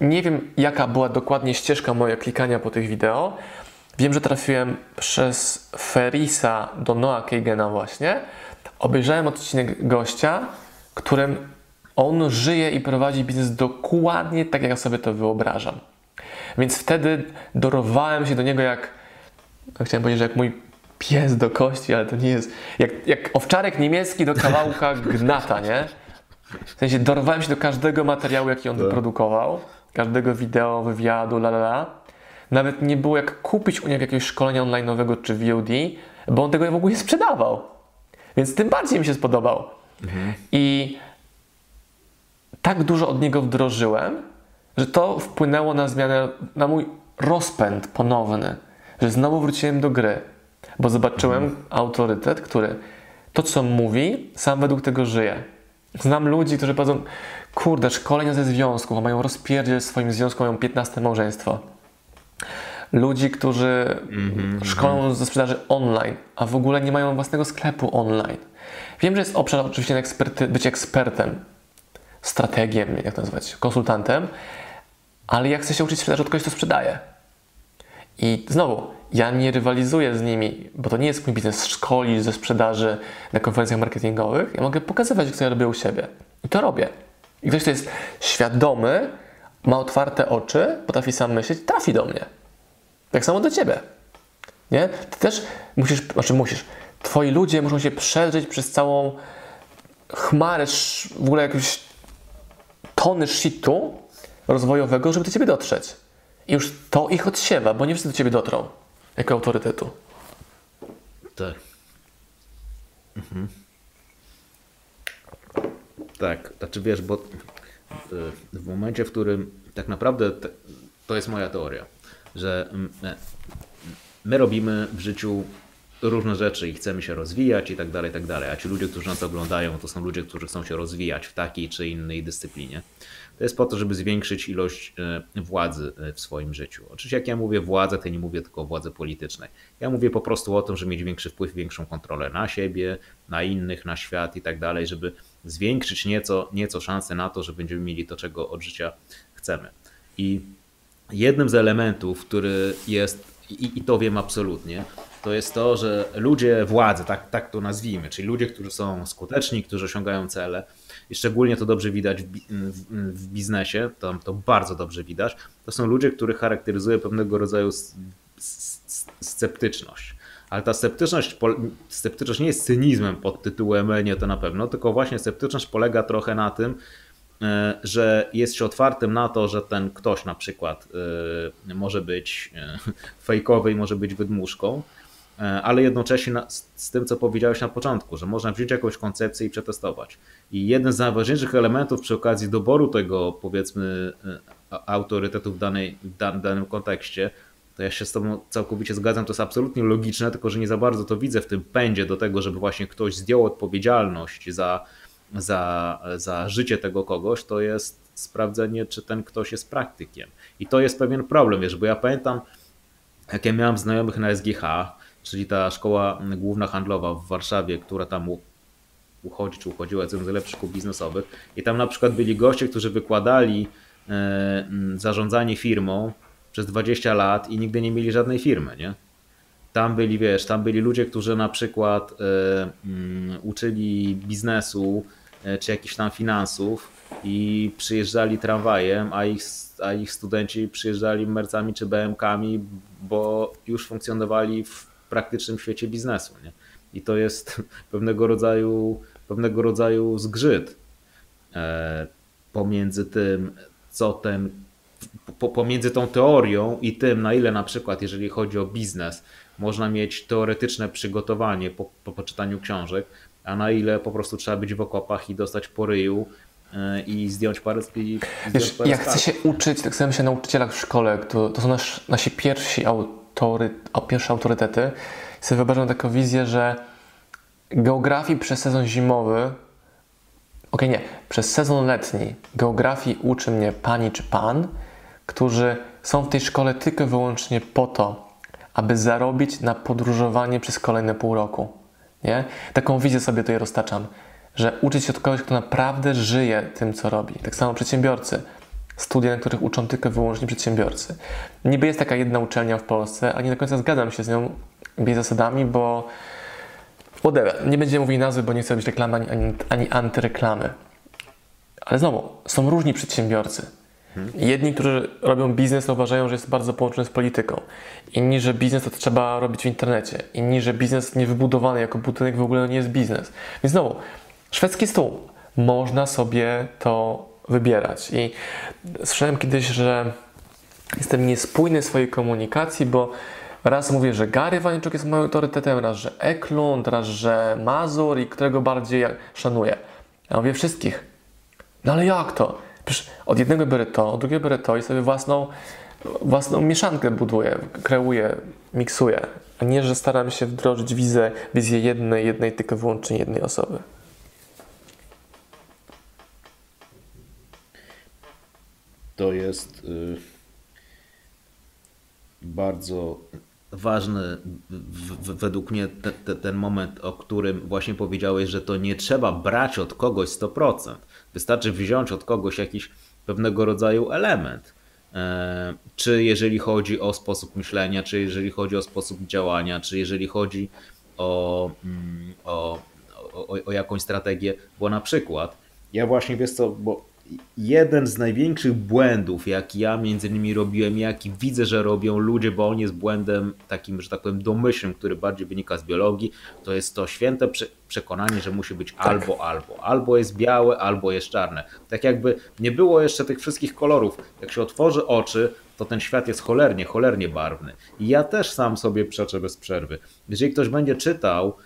nie wiem, jaka była dokładnie ścieżka moja klikania po tych wideo. Wiem, że trafiłem przez Ferisa do Noah Kagena właśnie. Obejrzałem odcinek gościa, którym on żyje i prowadzi biznes dokładnie tak, jak ja sobie to wyobrażam. Więc wtedy dorowałem się do niego jak, no chciałem powiedzieć, że jak mój pies do kości, ale to nie jest, jak, jak owczarek niemiecki do kawałka gnata, nie? W sensie dorwałem się do każdego materiału, jaki on tak. wyprodukował, każdego wideo, wywiadu, la la la. Nawet nie było jak kupić u niego jakiegoś szkolenia online'owego czy VOD, bo on tego w ogóle nie sprzedawał. Więc tym bardziej mi się spodobał. Mhm. I tak dużo od niego wdrożyłem, że to wpłynęło na zmianę, na mój rozpęd ponowny, że znowu wróciłem do gry, bo zobaczyłem mhm. autorytet, który to, co mówi, sam według tego żyje. Znam ludzi, którzy powiedzą, kurde, szkolenia ze związków, a mają rozpierdziel w swoim związku, mają 15 małżeństwo. Ludzi, którzy mm-hmm, szkolą ze sprzedaży online, a w ogóle nie mają własnego sklepu online. Wiem, że jest obszar oczywiście na eksperty, być ekspertem, strategiem, jak to nazwać, konsultantem, ale ja chcę się uczyć sprzedaży od kogoś, kto sprzedaje. I znowu, ja nie rywalizuję z nimi, bo to nie jest mój biznes szkolić ze sprzedaży na konferencjach marketingowych. Ja mogę pokazywać, co ja robię u siebie. I to robię. I ktoś, kto jest świadomy, ma otwarte oczy, potrafi sam myśleć, trafi do mnie. Tak samo do ciebie. Nie? Ty też musisz, znaczy musisz, twoi ludzie muszą się przedrzeć przez całą chmarę, w ogóle jakieś tony shitu rozwojowego, żeby do ciebie dotrzeć. I już to ich odsiewa, bo nie wszyscy do ciebie dotrą jako autorytetu. Tak. Mhm. Tak, znaczy wiesz, bo w momencie, w którym tak naprawdę to jest moja teoria, że e, my robimy w życiu różne rzeczy i chcemy się rozwijać i tak dalej, i tak dalej. A ci ludzie, którzy nas oglądają, to są ludzie, którzy chcą się rozwijać w takiej czy innej dyscyplinie. To jest po to, żeby zwiększyć ilość e, władzy e, w swoim życiu. Oczywiście jak ja mówię władzę, to nie mówię tylko o władzy politycznej. Ja mówię po prostu o tym, żeby mieć większy wpływ, większą kontrolę na siebie, na innych, na świat i tak dalej, żeby zwiększyć nieco, nieco szanse na to, że będziemy mieli to, czego od życia chcemy. I jednym z elementów, który jest, i, i to wiem absolutnie, to jest to, że ludzie władzy, tak, tak to nazwijmy, czyli ludzie, którzy są skuteczni, którzy osiągają cele, i szczególnie to dobrze widać w, w, w biznesie, tam to bardzo dobrze widać, to są ludzie, których charakteryzuje pewnego rodzaju sceptyczność. Ale ta sceptyczność, sceptyczność nie jest cynizmem pod tytułem e, nie to na pewno, tylko właśnie sceptyczność polega trochę na tym, e, że jest się otwartym na to, że ten ktoś na przykład e, może być fejkowy i może być wydmuszką, ale jednocześnie z tym, co powiedziałeś na początku, że można wziąć jakąś koncepcję i przetestować. I jeden z najważniejszych elementów przy okazji doboru tego, powiedzmy, autorytetu w, danej, w danym kontekście, to ja się z Tobą całkowicie zgadzam, to jest absolutnie logiczne, tylko że nie za bardzo to widzę w tym pędzie do tego, żeby właśnie ktoś zdjął odpowiedzialność za, za, za życie tego kogoś, to jest sprawdzenie, czy ten ktoś jest praktykiem. I to jest pewien problem, wiesz, bo ja pamiętam, jak ja miałem znajomych na SGH, czyli ta szkoła główna handlowa w Warszawie, która tam uchodzi czy uchodziła z lepszych szkół biznesowych i tam na przykład byli goście, którzy wykładali e, zarządzanie firmą przez 20 lat i nigdy nie mieli żadnej firmy, nie? Tam byli, wiesz, tam byli ludzie, którzy na przykład e, uczyli biznesu e, czy jakichś tam finansów i przyjeżdżali tramwajem, a ich, a ich studenci przyjeżdżali mercami czy BMKami, bo już funkcjonowali w praktycznym świecie biznesu. Nie? I to jest pewnego rodzaju, pewnego rodzaju zgrzyt. E, pomiędzy tym, co ten, pomiędzy tą teorią i tym, na ile na przykład, jeżeli chodzi o biznes, można mieć teoretyczne przygotowanie po, po poczytaniu książek, a na ile po prostu trzeba być w okopach i dostać po ryju e, i zdjąć parę, i zdjąć Wiesz, parę jak chcę się uczyć, tak chcemy się nauczycielach w szkole, to, to są nasz, nasi pierwsi, autory, pierwsze autorytety. Sobie wyobrażam taką wizję, że geografii przez sezon zimowy, ok, nie, przez sezon letni geografii uczy mnie pani czy pan, którzy są w tej szkole tylko i wyłącznie po to, aby zarobić na podróżowanie przez kolejne pół roku. Nie? Taką wizję sobie tutaj roztaczam, że uczyć się od kogoś, kto naprawdę żyje tym, co robi. Tak samo przedsiębiorcy. Studia, na których uczą tylko i wyłącznie przedsiębiorcy. Niby jest taka jedna uczelnia w Polsce, a nie do końca zgadzam się z nią jej zasadami, bo whatever. Nie będziemy mówili nazwy, bo nie chcę być reklamy ani, ani antyreklamy. Ale znowu, są różni przedsiębiorcy. Jedni, którzy robią biznes, uważają, że jest bardzo połączony z polityką. Inni, że biznes to trzeba robić w internecie. Inni, że biznes niewybudowany jako budynek w ogóle nie jest biznes. Więc znowu, szwedzki stół. Można sobie to wybierać. I słyszałem kiedyś, że jestem niespójny w swojej komunikacji, bo raz mówię, że Gary Vaynerchuk jest moim autorytetem, raz, że Eklund, raz, że Mazur i którego bardziej szanuję. Ja mówię wszystkich. No ale jak to? Przecież od jednego biorę to, od drugiego biorę to i sobie własną, własną mieszankę buduję, kreuję, miksuję, a nie, że staram się wdrożyć wizję, wizję jednej, jednej tylko wyłącznie jednej osoby. To jest y, bardzo ważny w, według mnie te, te, ten moment, o którym właśnie powiedziałeś, że to nie trzeba brać od kogoś 100%. Wystarczy wziąć od kogoś jakiś pewnego rodzaju element. E, czy jeżeli chodzi o sposób myślenia, czy jeżeli chodzi o sposób działania, czy jeżeli chodzi o, mm, o, o, o jakąś strategię, bo na przykład ja właśnie wiesz co, bo jeden z największych błędów, jaki ja między innymi robiłem, jaki widzę, że robią ludzie, bo on jest błędem takim, że tak powiem, domyślnym, który bardziej wynika z biologii, to jest to święte przekonanie, że musi być tak. albo, albo. Albo jest białe, albo jest czarne. Tak jakby nie było jeszcze tych wszystkich kolorów. Jak się otworzy oczy, to ten świat jest cholernie, cholernie barwny. I ja też sam sobie przeczę bez przerwy. Jeżeli ktoś będzie czytał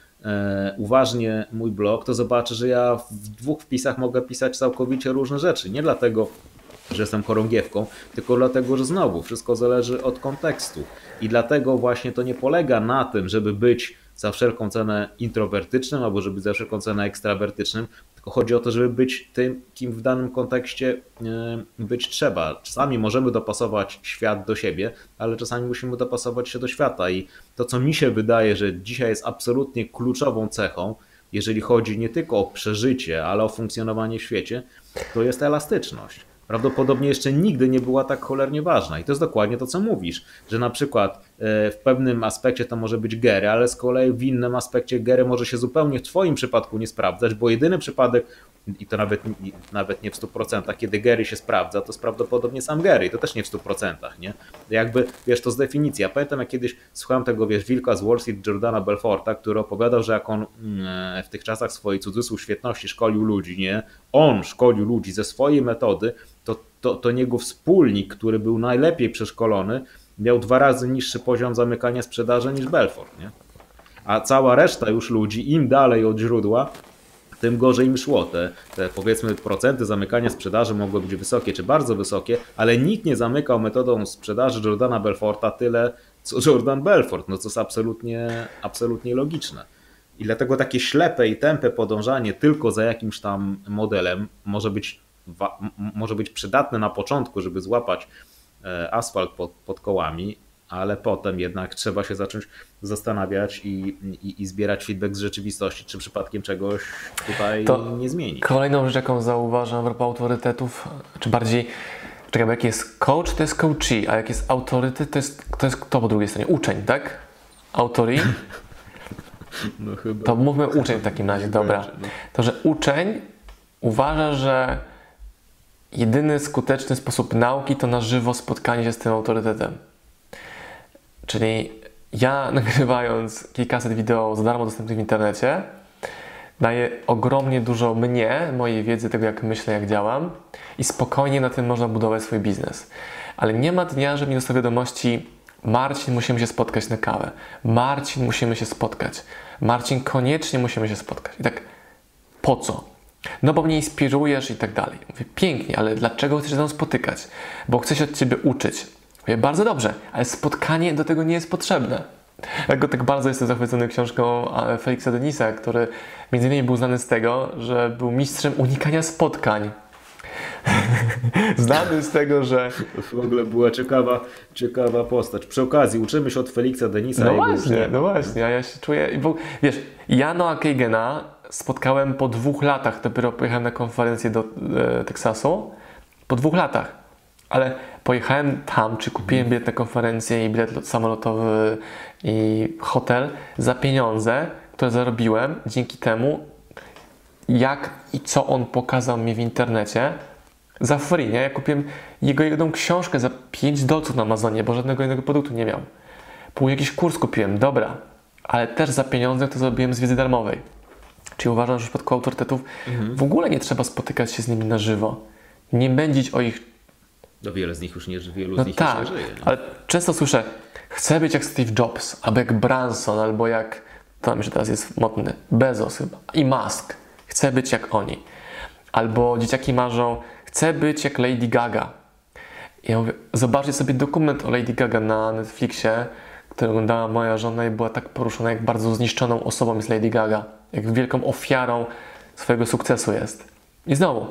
uważnie mój blog, to zobaczy, że ja w dwóch wpisach mogę pisać całkowicie różne rzeczy. Nie dlatego, że jestem chorągiewką, tylko dlatego, że znowu wszystko zależy od kontekstu. I dlatego właśnie to nie polega na tym, żeby być za wszelką cenę introwertycznym albo żeby być za wszelką cenę ekstrawertycznym, tylko chodzi o to, żeby być tym, kim w danym kontekście e, być trzeba. Czasami możemy dopasować świat do siebie, ale czasami musimy dopasować się do świata i to, co mi się wydaje, że dzisiaj jest absolutnie kluczową cechą, jeżeli chodzi nie tylko o przeżycie, ale o funkcjonowanie w świecie, to jest elastyczność prawdopodobnie jeszcze nigdy nie była tak cholernie ważna. I to jest dokładnie to, co mówisz, że na przykład w pewnym aspekcie to może być Gery, ale z kolei w innym aspekcie Gery może się zupełnie w Twoim przypadku nie sprawdzać, bo jedyny przypadek, i to nawet, nawet nie w 100%, kiedy Gary się sprawdza, to jest prawdopodobnie sam Gary, to też nie w 100%, nie? Jakby, wiesz, to z definicji. Ja pamiętam, jak kiedyś słuchałem tego, wiesz, wilka z Wall Street Jordana Belforta, który opowiadał, że jak on mm, w tych czasach swojej cudzysłów świetności szkolił ludzi, nie? On szkolił ludzi ze swojej metody, to, to, to jego wspólnik, który był najlepiej przeszkolony, miał dwa razy niższy poziom zamykania sprzedaży niż Belfort, nie? A cała reszta już ludzi, im dalej od źródła, tym gorzej im szło. Te, te powiedzmy procenty zamykania sprzedaży mogły być wysokie czy bardzo wysokie, ale nikt nie zamykał metodą sprzedaży Jordana Belforta tyle, co Jordan Belfort, no co jest absolutnie, absolutnie logiczne. I dlatego takie ślepe i tępe podążanie tylko za jakimś tam modelem może być, może być przydatne na początku, żeby złapać asfalt pod, pod kołami, ale potem jednak trzeba się zacząć zastanawiać i, i, i, zbierać feedback z rzeczywistości, czy przypadkiem czegoś tutaj to nie zmieni. Kolejną rzecz, jaką zauważam w propos autorytetów, czy bardziej, czekaj, jak jest coach, to jest coachee, a jak jest autorytet, to jest, to jest kto po drugiej stronie? Uczeń, tak? Autori? No chyba. To mówmy uczeń w takim razie, dobra. No. To, że uczeń uważa, że jedyny skuteczny sposób nauki to na żywo spotkanie się z tym autorytetem. Czyli ja nagrywając kilkaset wideo za darmo dostępnych w internecie, daje ogromnie dużo mnie, mojej wiedzy, tego jak myślę, jak działam i spokojnie na tym można budować swój biznes. Ale nie ma dnia, że mi dostał wiadomości Marcin, musimy się spotkać na kawę. Marcin, musimy się spotkać. Marcin, koniecznie musimy się spotkać. I tak, po co? No bo mnie inspirujesz i tak dalej. Mówię, pięknie, ale dlaczego chcesz się ze mną spotykać? Bo chcę się od Ciebie uczyć. Mówię, bardzo dobrze, ale spotkanie do tego nie jest potrzebne. Ja go tak bardzo jestem zachwycony książką Felixa Denisa, który między innymi był znany z tego, że był mistrzem unikania spotkań. Znany z tego, że. W ogóle była ciekawa, ciekawa postać. Przy okazji, uczymy się od Feliksa Denisa. No właśnie, no właśnie, a ja się czuję. Bo, wiesz, ja Kagena spotkałem po dwóch latach, dopiero pojechałem na konferencję do e, Teksasu. Po dwóch latach. Ale pojechałem tam, czy kupiłem bilet na konferencję i bilet samolotowy i hotel za pieniądze, które zarobiłem dzięki temu, jak i co on pokazał mi w internecie za free, nie? Ja kupiłem jego jedną książkę za 5 dolców na Amazonie, bo żadnego innego produktu nie miał. Pół jakiś kurs kupiłem, dobra, ale też za pieniądze, które zrobiłem z wiedzy darmowej. Czyli uważam, że w przypadku autorytetów mhm. w ogóle nie trzeba spotykać się z nimi na żywo. Nie będzić o ich no wiele z nich już nie żyje, wielu no z nich tak, już nie żyje. Ale często słyszę, chcę być jak Steve Jobs, albo jak Branson, albo jak, tam jeszcze teraz jest modny, Bezos chyba, i Musk. Chcę być jak oni. Albo dzieciaki marzą, chcę być jak Lady Gaga. I ja mówię, zobaczcie sobie dokument o Lady Gaga na Netflixie, który oglądała moja żona i była tak poruszona, jak bardzo zniszczoną osobą jest Lady Gaga. Jak wielką ofiarą swojego sukcesu jest. I znowu,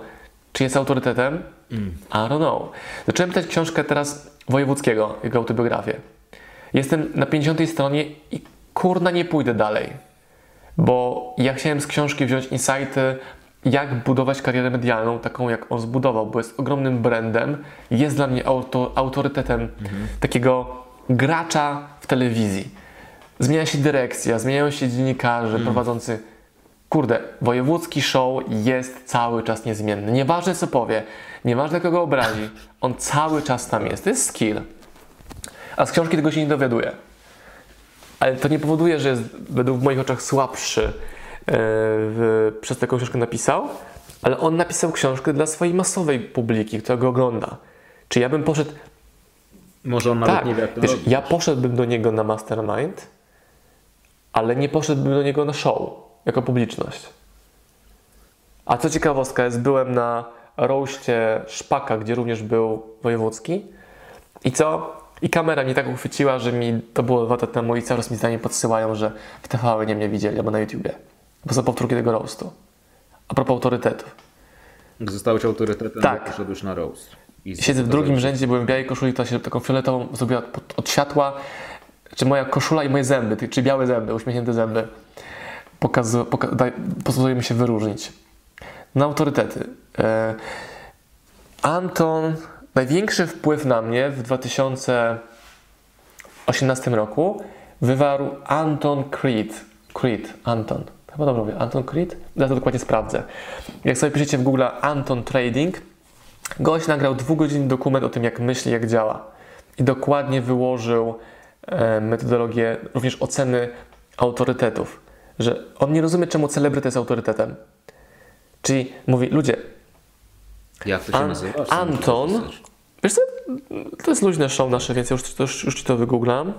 czy jest autorytetem? Mm. I don't know. Zacząłem czytać książkę teraz Wojewódzkiego, jego autobiografię. Jestem na 50 stronie i kurna nie pójdę dalej. Bo ja chciałem z książki wziąć insighty, jak budować karierę medialną, taką jak on zbudował, bo jest ogromnym brandem, jest dla mnie auto, autorytetem mhm. takiego gracza w telewizji. Zmienia się dyrekcja, zmieniają się dziennikarze mhm. prowadzący Kurde, wojewódzki show jest cały czas niezmienny. Nieważne co powie, nieważne kogo obrazi, on cały czas tam jest. To jest skill. A z książki tego się nie dowiaduje. Ale to nie powoduje, że jest według w moich oczach słabszy yy, w, przez taką książkę napisał, ale on napisał książkę dla swojej masowej publiki, która go ogląda. Czy ja bym poszedł. Może on nawet tak, nie wie, jak to wiesz, Ja poszedłbym do niego na mastermind, ale nie poszedłbym do niego na show jako publiczność. A co ciekawostka jest, byłem na roście Szpaka, gdzie również był wojewódzki. I co? I kamera mnie tak uchwyciła, że mi to było dwa lata temu i cały czas mi zdanie podsyłają, że w TV nie mnie widzieli albo na YouTubie. Bo są powtórki tego roastu. A propos autorytetów. Zostałeś autorytetem, tak. poszedłeś na roast. Siedzę w drugim rzędzie, byłem w białej koszuli, to się taką fioletową zrobiła od światła, czy moja koszula i moje zęby, czy białe zęby, uśmiechnięte zęby pokazu, poka, daj, pozwolimy się wyróżnić. Na autorytety. E, Anton, największy wpływ na mnie w 2018 roku wywarł Anton Creed. Creed, Anton. Chyba dobrze mówię, Anton Creed? Ja to dokładnie sprawdzę. Jak sobie piszecie w Google Anton Trading, gość nagrał dwugodzinny dokument o tym, jak myśli, jak działa. I dokładnie wyłożył e, metodologię również oceny autorytetów że on nie rozumie, czemu celebryta jest autorytetem. Czyli mówi, ludzie. Jak to się An nazywa? Anton. Wiesz co? To jest luźne show nasze, więc ja już, już, już ci to wygooglam.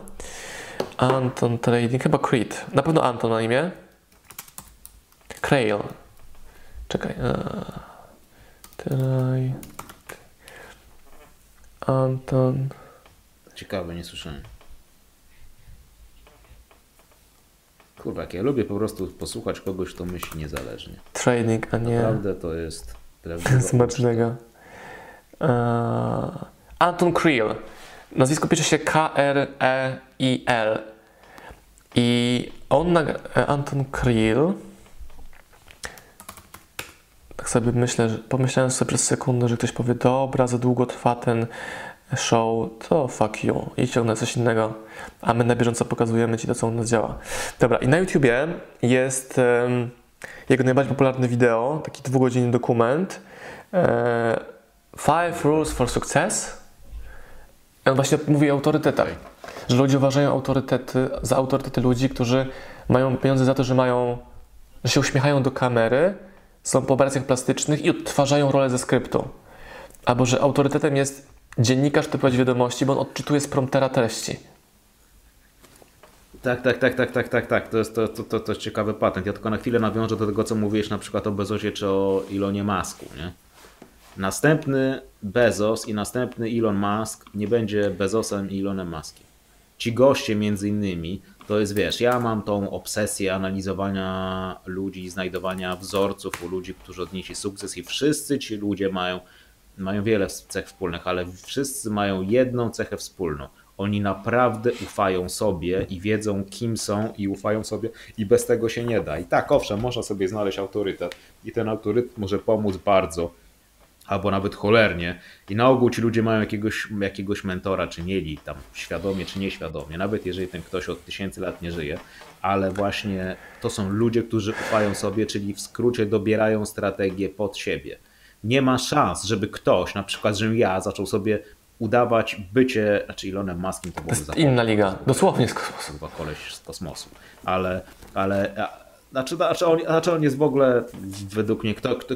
Anton Trading, chyba Creed. Na pewno Anton na imię. Crail. Czekaj. Traj. Anton. Ciekawe, nie słyszałem. Kurwa, jak ja lubię po prostu posłuchać kogoś, kto myśli niezależnie. Trading, a nie... Naprawdę to jest... Smacznego. Uh, Anton Creel. Nazwisko pisze się K-R-E-I-L. I on, e, Anton Creel, tak sobie myślę, że pomyślałem sobie przez sekundę, że ktoś powie, dobra, za długo trwa ten show, to fuck you, idź na coś innego, a my na bieżąco pokazujemy Ci to, co u nas działa. Dobra, i na YouTubie jest um, jego najbardziej popularne wideo, taki dwugodzinny dokument, e, Five Rules for Success. I on właśnie mówi o autorytetach, że ludzie uważają autorytety za autorytety ludzi, którzy mają pieniądze za to, że mają że się uśmiechają do kamery, są po operacjach plastycznych i odtwarzają rolę ze skryptu. Albo że autorytetem jest dziennikarz, który prowadzi wiadomości, bo on odczytuje z promptera treści. Tak, tak, tak, tak, tak, tak, tak. To jest, to, to, to, to jest ciekawy patent. Ja tylko na chwilę nawiążę do tego, co mówiłeś na przykład o Bezosie czy o Elonie Musku, nie? Następny Bezos i następny Elon Musk nie będzie Bezosem i Elonem Muskiem. Ci goście między innymi, to jest wiesz, ja mam tą obsesję analizowania ludzi, znajdowania wzorców u ludzi, którzy odnieśli sukces i wszyscy ci ludzie mają, mają wiele cech wspólnych, ale wszyscy mają jedną cechę wspólną – oni naprawdę ufają sobie i wiedzą, kim są i ufają sobie, i bez tego się nie da. I tak, owszem, można sobie znaleźć autorytet, i ten autorytet może pomóc bardzo, albo nawet cholernie. I na ogół ci ludzie mają jakiegoś, jakiegoś mentora, czy mieli tam świadomie, czy nieświadomie, nawet jeżeli ten ktoś od tysięcy lat nie żyje, ale właśnie to są ludzie, którzy ufają sobie, czyli w skrócie dobierają strategię pod siebie. Nie ma szans, żeby ktoś, na przykład, że ja zaczął sobie udawać bycie, znaczy Elonem Muskiem to, to jest inna liga, dosłownie z kosmosu. Chyba koleś z kosmosu, ale, ale znaczy, znaczy, on, znaczy on jest w ogóle według mnie, kto, kto,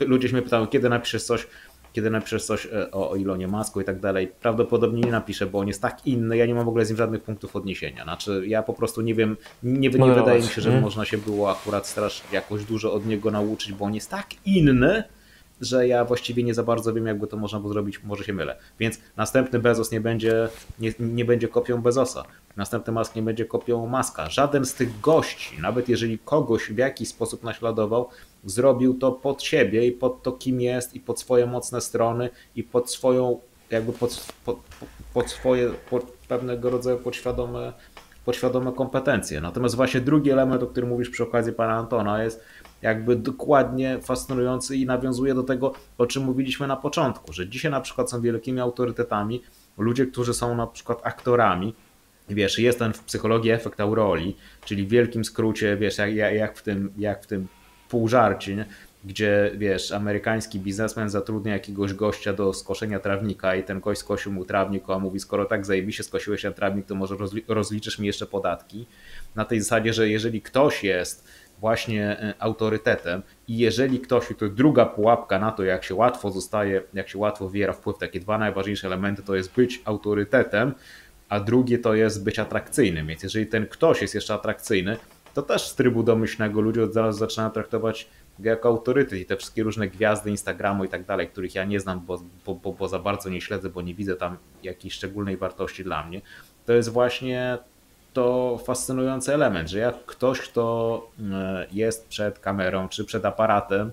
ludzie się mnie pytają, kiedy napiszesz coś, kiedy napiszesz coś e, o, o Ilonie Masku i tak dalej, prawdopodobnie nie napiszę, bo on jest tak inny, ja nie mam w ogóle z nim żadnych punktów odniesienia. Znaczy, ja po prostu nie wiem, nie, nie wydaje mi się, że można się było akurat strasznie jakoś dużo od niego nauczyć, bo on jest tak inny, że ja właściwie nie za bardzo wiem, jakby to można było zrobić, może się mylę. Więc następny Bezos nie będzie, nie, nie będzie kopią Bezosa. Następny Musk nie będzie kopią Maska. Żaden z tych gości, nawet jeżeli kogoś w jakiś sposób naśladował, zrobił to pod siebie i pod to, kim jest, i pod swoje mocne strony, i pod swoją, jakby pod, pod, pod swoje pod pewnego rodzaju podświadome, podświadome kompetencje. Natomiast właśnie drugi element, o którym mówisz przy okazji pana Antona, jest jakby dokładnie fascynujący i nawiązuje do tego, o czym mówiliśmy na początku, że dzisiaj na przykład są wielkimi autorytetami ludzie, którzy są na przykład aktorami, wiesz, jest ten w psychologii efekt auroli, czyli w wielkim skrócie, wiesz, jak, jak w tym, jak w tym półżarcie, nie? gdzie wiesz, amerykański biznesmen zatrudnia jakiegoś gościa do skoszenia trawnika i ten gość skosił mu trawnik, a mówi, skoro tak zajebiście skosiłeś ten trawnik, to może rozliczysz mi jeszcze podatki. Na tej zasadzie, że jeżeli ktoś jest właśnie e, autorytetem. I jeżeli ktoś, i to druga pułapka na to, jak się łatwo zostaje, jak się łatwo wiera wpływ, takie dwa najważniejsze elementy to jest być autorytetem, a drugie to jest być atrakcyjnym, więc jeżeli ten ktoś jest jeszcze atrakcyjny, to też z trybu domyślnego ludzie od razu zaczynają traktować go jako autorytet. I te wszystkie różne gwiazdy Instagramu i tak dalej, których ja nie znam, bo, bo, bo za bardzo nie śledzę, bo nie widzę tam jakiejś szczególnej wartości dla mnie, to jest właśnie to fascynujący element, że jak ktoś, kto e, jest przed kamerą czy przed aparatem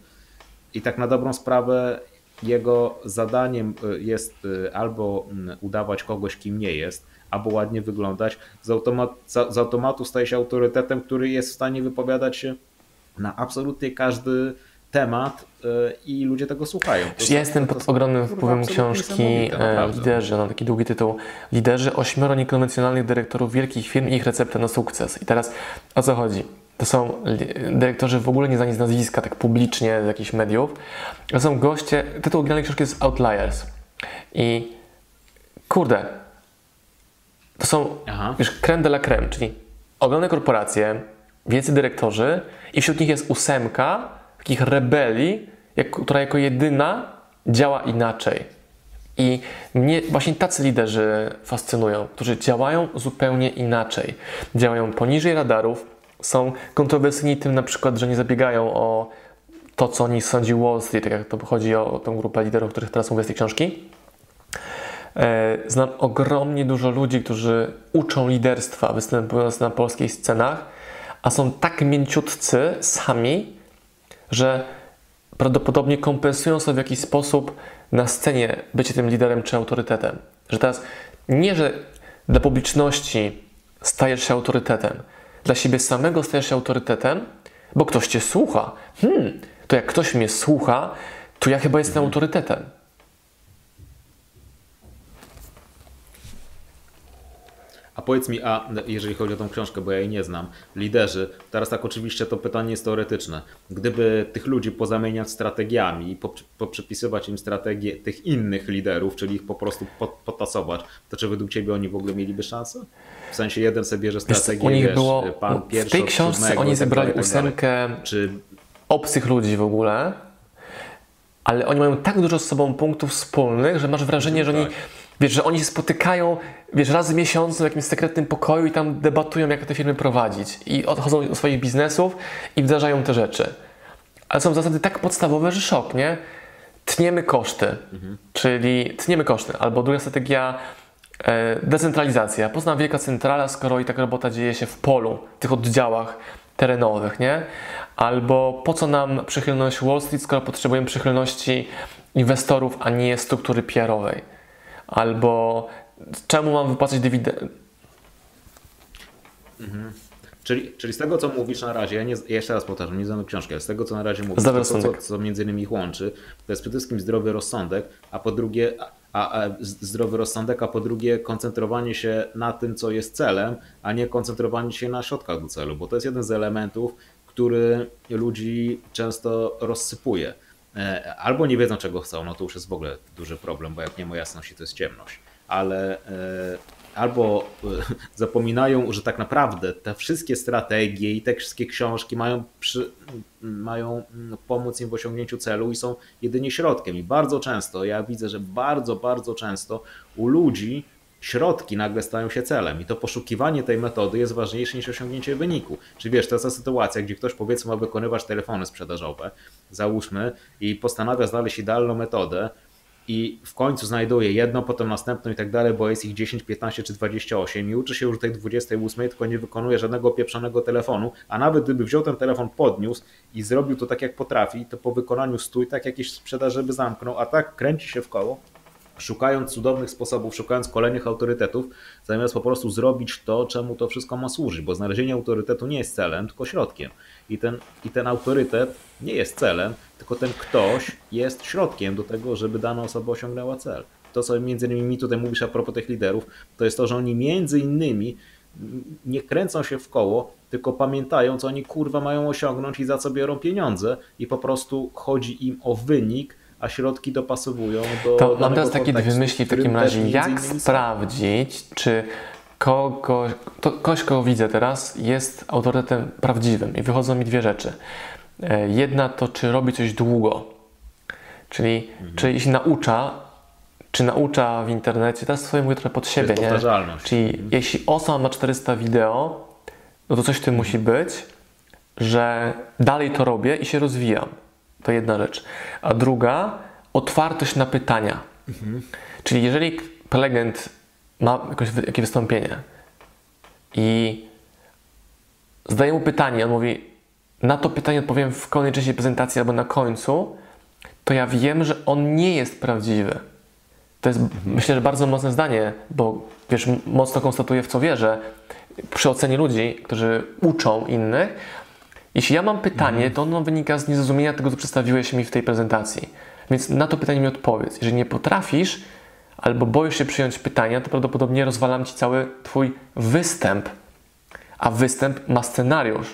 i tak na dobrą sprawę jego zadaniem e, jest e, albo udawać kogoś, kim nie jest, albo ładnie wyglądać, z, automat, z automatu staje się autorytetem, który jest w stanie wypowiadać się na absolutnie każdy temat e, i ludzie tego słuchają. To ja jestem pod ogromnym wpływem książki e, Liderzy, ona taki długi tytuł. Liderzy ośmioro niekonwencjonalnych dyrektorów wielkich firm i ich receptę na sukces. I teraz o co chodzi? To są dyrektorzy w ogóle nie znani z nazwiska, tak publicznie z jakichś mediów. To są goście, tytuł oryginalnej książki jest Outliers. I kurde, to są Aha. już creme de la creme, czyli ogromne korporacje, wielcy dyrektorzy i wśród nich jest ósemka takich rebelii, jak, która jako jedyna działa inaczej. I mnie właśnie tacy liderzy fascynują, którzy działają zupełnie inaczej. Działają poniżej radarów, są kontrowersyjni tym na przykład, że nie zabiegają o to, co o nich sądzi Wall Street, tak jak to chodzi o tę grupę liderów, o których teraz mówię z tej książki. E, znam ogromnie dużo ludzi, którzy uczą liderstwa, występując na polskich scenach, a są tak mięciutcy sami, że prawdopodobnie kompensują sobie w jakiś sposób na scenie bycie tym liderem czy autorytetem. Że teraz nie, że dla publiczności stajesz się autorytetem, dla siebie samego stajesz się autorytetem, bo ktoś cię słucha. Hmm, to jak ktoś mnie słucha, to ja chyba jestem mhm. autorytetem. A powiedz mi, a jeżeli chodzi o tą książkę, bo ja jej nie znam, liderzy, teraz tak oczywiście to pytanie jest teoretyczne. Gdyby tych ludzi pozamieniać strategiami i poprzepisywać im strategię tych innych liderów, czyli ich po prostu potasować, to czy według Ciebie oni w ogóle mieliby szansę? W sensie jeden sobie bierze strategię, u nich wiesz, było, pan pierwszy W tej książce oni tak zebrali tak ósemkę czy... obcych ludzi w ogóle, ale oni mają tak dużo z sobą punktów wspólnych, że masz wrażenie, że oni tak. Wiesz, że oni się spotykają, wiesz, raz w miesiącu w jakimś sekretnym pokoju i tam debatują, jak te firmy prowadzić. I odchodzą do swoich biznesów i wdrażają te rzeczy. Ale są zasady tak podstawowe, że szok, nie? Tniemy koszty, mhm. czyli tniemy koszty. Albo druga strategia, e, decentralizacja. Poznam wielka centrala, skoro i taka robota dzieje się w polu, w tych oddziałach terenowych, nie? Albo po co nam przychylność Wall Street, skoro potrzebujemy przychylności inwestorów, a nie struktury PR-owej albo czemu mam wypłacać dywidendę. Mhm. Czyli, czyli z tego, co mówisz na razie, ja, nie, ja jeszcze raz powtarzam, nie znam książki, ale z tego, co na razie mówisz, to, co, co między innymi ich łączy, to jest przede wszystkim zdrowy rozsądek, a po drugie, a, a, zdrowy rozsądek, a po drugie koncentrowanie się na tym, co jest celem, a nie koncentrowanie się na środkach do celu, bo to jest jeden z elementów, który ludzi często rozsypuje. E, albo nie wiedzą czego chcą, no to już jest w ogóle duży problem, bo jak nie ma jasności, to jest ciemność. Ale e, albo e, zapominają, że tak naprawdę te wszystkie strategie i te wszystkie książki mają, przy, mają mm, pomóc im w osiągnięciu celu i są jedynie środkiem. I bardzo często, ja widzę, że bardzo, bardzo często u ludzi środki nagle stają się celem i to poszukiwanie tej metody jest ważniejsze niż osiągnięcie wyniku. Czy wiesz, to jest ta sytuacja, gdzie ktoś powiedzmy ma wykonywać telefony sprzedażowe, załóżmy, i postanawia znaleźć idealną metodę i w końcu znajduje jedną, potem następną i tak dalej, bo jest ich 10, 15 czy 28 i uczy się już tej 28, tylko nie wykonuje żadnego pieprzonego telefonu, a nawet gdyby wziął ten telefon, podniósł i zrobił to tak jak potrafi, to po wykonaniu stój tak jakieś sprzedaż, by zamknął, a tak kręci się w koło szukając cudownych sposobów, szukając kolejnych autorytetów, zamiast po prostu zrobić to, czemu to wszystko ma służyć, bo znalezienie autorytetu nie jest celem, tylko środkiem. I ten, I ten autorytet nie jest celem, tylko ten ktoś jest środkiem do tego, żeby dana osoba osiągnęła cel. To, co między innymi mi tutaj mówisz a propos tych liderów, to jest to, że oni między innymi nie kręcą się w koło, tylko pamiętają, co oni kurwa mają osiągnąć i za co biorą pieniądze i po prostu chodzi im o wynik, a środki dopasowują do. To mam teraz takie dwie myśli w takim razie. Jak sprawdzić, czy kogoś, to ktoś, kogo widzę teraz, jest autorytetem prawdziwym? I wychodzą mi dwie rzeczy. E, jedna to, czy robi coś długo. Czyli, mhm. czy jeśli naucza, czy naucza w internecie, teraz swoje mówię trochę pod siebie, nie? Czyli mhm. jeśli osoba ma 400 wideo, no to coś w tym mhm. musi być, że dalej to robię i się rozwijam. To jedna rzecz. A druga, otwartość na pytania. Mhm. Czyli jeżeli prelegent ma jakieś, jakieś wystąpienie i zadaje mu pytanie, on mówi, na to pytanie odpowiem w kolejnej części prezentacji albo na końcu, to ja wiem, że on nie jest prawdziwy. To jest, mhm. myślę, że bardzo mocne zdanie, bo wiesz, mocno konstatuję w co wierzę przy ocenie ludzi, którzy uczą innych, jeśli ja mam pytanie, mhm. to ono wynika z niezrozumienia tego, co przedstawiłeś mi w tej prezentacji. Więc na to pytanie mi odpowiedz. Jeżeli nie potrafisz albo boisz się przyjąć pytania, to prawdopodobnie rozwalam ci cały Twój występ. A występ ma scenariusz.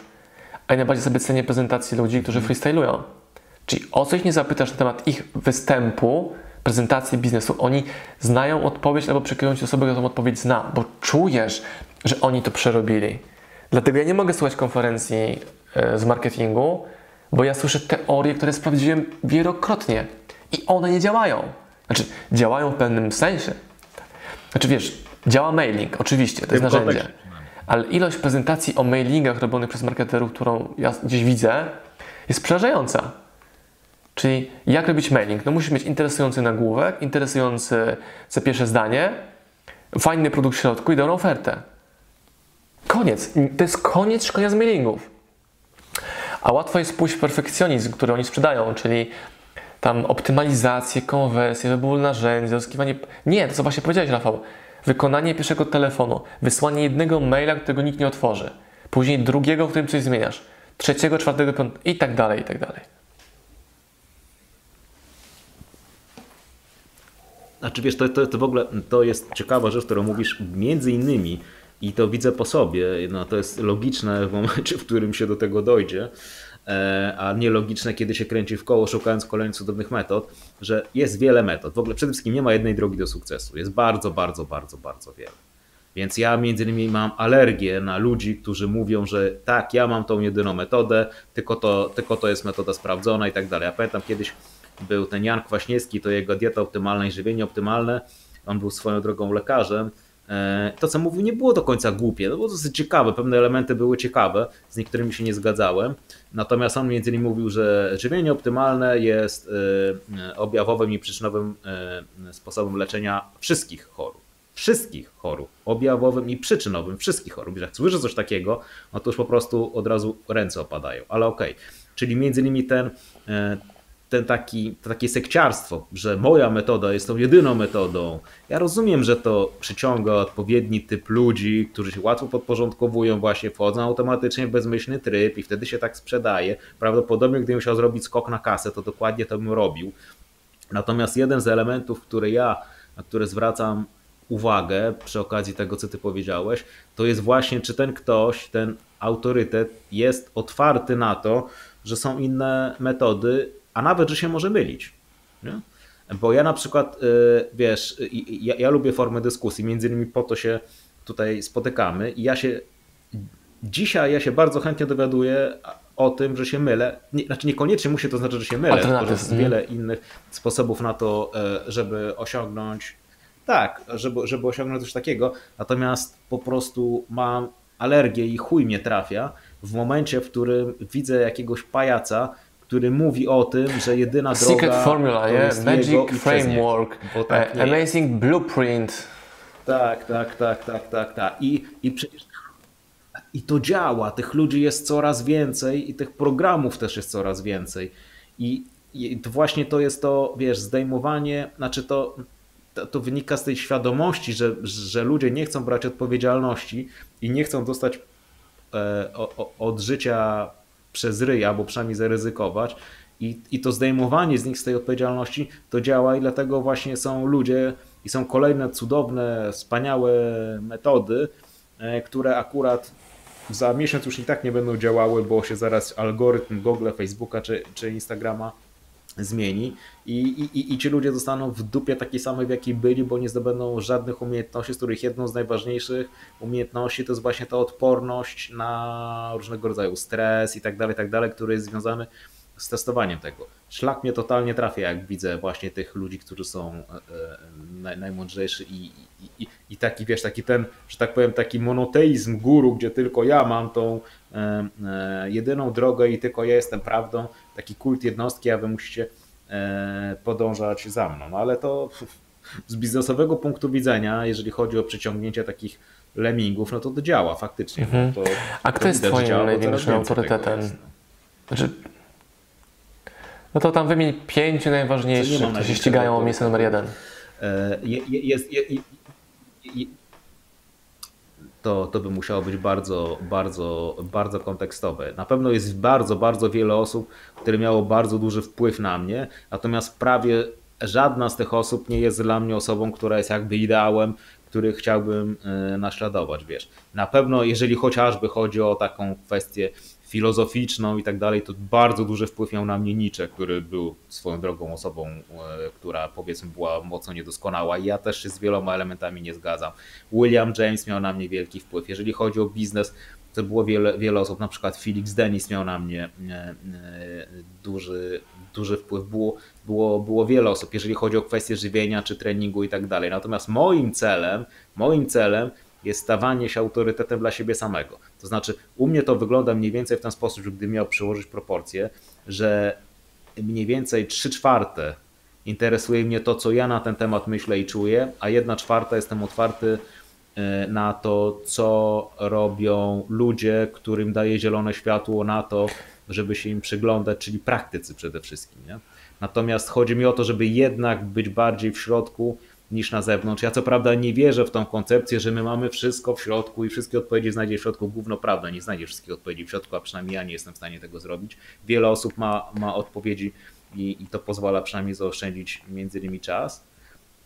A ja najbardziej sobie cenię prezentacji ludzi, którzy mhm. freestylują. Czyli o coś nie zapytasz na temat ich występu, prezentacji biznesu. Oni znają odpowiedź albo przekierują ci osobę, która tą odpowiedź zna, bo czujesz, że oni to przerobili. Dlatego ja nie mogę słuchać konferencji z marketingu, bo ja słyszę teorie, które sprawdziłem wielokrotnie i one nie działają. Znaczy, działają w pewnym sensie. Znaczy, wiesz, działa mailing, oczywiście, to jest narzędzie. Ale ilość prezentacji o mailingach robionych przez marketerów, którą ja gdzieś widzę, jest przerażająca. Czyli jak robić mailing? No musisz mieć interesujący nagłówek, interesujące pierwsze zdanie, fajny produkt w środku i dobrą ofertę. Koniec. To jest koniec szkolenia z mailingów. A łatwo jest pójść w perfekcjonizm, który oni sprzedają, czyli tam optymalizację, konwersję, wybór narzędzi, zyskiwanie. Nie, to co właśnie powiedziałeś, Rafał. Wykonanie pierwszego telefonu, wysłanie jednego maila, którego nikt nie otworzy, później drugiego, w którym coś zmieniasz, trzeciego, czwartego, piątego i tak dalej, i tak dalej. Znaczy wiesz, to, to, to w ogóle to jest ciekawa rzecz, którą mówisz między innymi I to widzę po sobie. No, to jest logiczne w momencie, w którym się do tego dojdzie, e, a nielogiczne, kiedy się kręci w koło, szukając kolejnych cudownych metod, że jest wiele metod. W ogóle przede wszystkim nie ma jednej drogi do sukcesu. Jest bardzo, bardzo, bardzo, bardzo wiele. Więc ja między innymi mam alergię na ludzi, którzy mówią, że tak, ja mam tą jedyną metodę, tylko to, tylko to jest metoda sprawdzona i tak dalej. Ja pamiętam kiedyś był ten Jan Kwaśniewski, to jego dieta optymalna i żywienie optymalne. On był swoją drogą lekarzem. E, to, co mówił, nie było do końca głupie, to było dosyć ciekawe, pewne elementy były ciekawe, z niektórymi się nie zgadzałem. Natomiast on między innymi mówił, że żywienie optymalne jest e, objawowym i przyczynowym e, sposobem leczenia wszystkich chorób wszystkich chorób, objawowym i przyczynowym wszystkich chorób. Jak słyszę coś takiego, no to już po prostu od razu ręce opadają, ale okej. Okay. Czyli między innymi ten, ten taki, to takie sekciarstwo, że moja metoda jest tą jedyną metodą. Ja rozumiem, że to przyciąga odpowiedni typ ludzi, którzy się łatwo podporządkowują, właśnie wchodzą automatycznie w bezmyślny tryb i wtedy się tak sprzedaje. Prawdopodobnie gdybym musiał zrobić skok na kasę, to dokładnie to bym robił. Natomiast jeden z elementów, który ja, na które zwracam uwagę przy okazji tego, co ty powiedziałeś, to jest właśnie, czy ten ktoś, ten autorytet jest otwarty na to, że są inne metody, a nawet, że się może mylić. Nie? Bo ja na przykład, y, wiesz, ja, ja lubię formę dyskusji, między innymi po to się tutaj spotykamy i ja się dzisiaj ja się bardzo chętnie dowiaduję o tym, że się mylę. Nie, znaczy niekoniecznie musi to znaczyć, że się mylę, tylko jest wiele innych sposobów na to, e, żeby osiągnąć tak, żeby, żeby osiągnąć coś takiego. Natomiast po prostu mam alergię i chuj mnie trafia w momencie, w którym widzę jakiegoś pajaca, który mówi o tym, że jedyna droga Secret Formula, yeah? Magic Framework, tak, Amazing Blueprint. Tak, tak, tak, tak, tak, tak. I, i przecież i to działa. Tych ludzi jest coraz więcej i tych programów też jest coraz więcej. I, i to właśnie to jest to, wiesz, zdejmowanie, znaczy to to, to, wynika z tej świadomości, że, że ludzie nie chcą brać odpowiedzialności i nie chcą dostać e, o, od życia przez ryja, albo przynajmniej zaryzykować. I, I to zdejmowanie z nich z tej odpowiedzialności to działa i dlatego właśnie są ludzie i są kolejne cudowne, wspaniałe metody, e, które akurat za miesiąc już i tak nie będą działały, bo się zaraz algorytm Google, Facebooka czy, czy Instagrama zmieni i, i, i ci ludzie zostaną w dupie takiej samej, w jakiej byli, bo nie zdobędą żadnych umiejętności, z których jedną z najważniejszych umiejętności to jest właśnie ta odporność na różnego rodzaju stres i tak dalej, tak dalej, który jest związany z testowaniem tego. Szlak mnie totalnie trafia, jak widzę właśnie tych ludzi, którzy są e, e, naj, najmądrzejsi i, i, i, taki, wiesz, taki ten, że tak powiem, taki monoteizm guru, gdzie tylko ja mam tą e, jedyną drogę i tylko ja jestem prawdą, taki kult jednostki, a wy musicie podążać za mną. No ale to z biznesowego punktu widzenia, jeżeli chodzi o przyciągnięcie takich lemmingów, no to to działa faktycznie. Mhm. To, a kto jest twoim największym autorytetem? Znaczy, no to tam wymień pięciu najważniejszych, którzy się ścigają o miejsce numer jeden. E, jest, jest, to, to by musiało być bardzo, bardzo, bardzo kontekstowe. Na pewno jest bardzo, bardzo wiele osób, które miało bardzo duży wpływ na mnie, natomiast prawie żadna z tych osób nie jest dla mnie osobą, która jest jakby ideałem, który chciałbym e, naśladować, wiesz. Na pewno, jeżeli chociażby chodzi o taką kwestię filozoficzną i tak dalej, to bardzo duży wpływ miał na mnie Nietzsche, który był swoją drogą osobą, e, która powiedzmy była mocno niedoskonała ja też się z wieloma elementami nie zgadzam. William James miał na mnie wielki wpływ. Jeżeli chodzi o biznes, to było wiele, wiele osób, na przykład Felix Dennis miał na mnie e, e, duży, duży wpływ. Było, było, było wiele osób, jeżeli chodzi o kwestie żywienia czy treningu i tak dalej. Natomiast moim celem, moim celem jest stawanie się autorytetem dla siebie samego. To znaczy, u mnie to wygląda mniej więcej w ten sposób, że gdybym miał przyłożyć proporcje, że mniej więcej 3 czwarte interesuje mnie to, co ja na ten temat myślę i czuję, a jedna czwarta jestem otwarty e, na to, co robią ludzie, którym daje zielone światło na to, żeby się im przyglądać, czyli praktycy przede wszystkim. Nie? Natomiast chodzi mi o to, żeby jednak być bardziej w środku niż na zewnątrz. Ja co prawda nie wierzę w tą koncepcję, że my mamy wszystko w środku i wszystkie odpowiedzi znajdzie w środku. Gówno prawda, nie znajdzie wszystkich odpowiedzi w środku, a przynajmniej ja nie jestem w stanie tego zrobić. Wiele osób ma, ma odpowiedzi i, i to pozwala przynajmniej zaoszczędzić między innymi czas.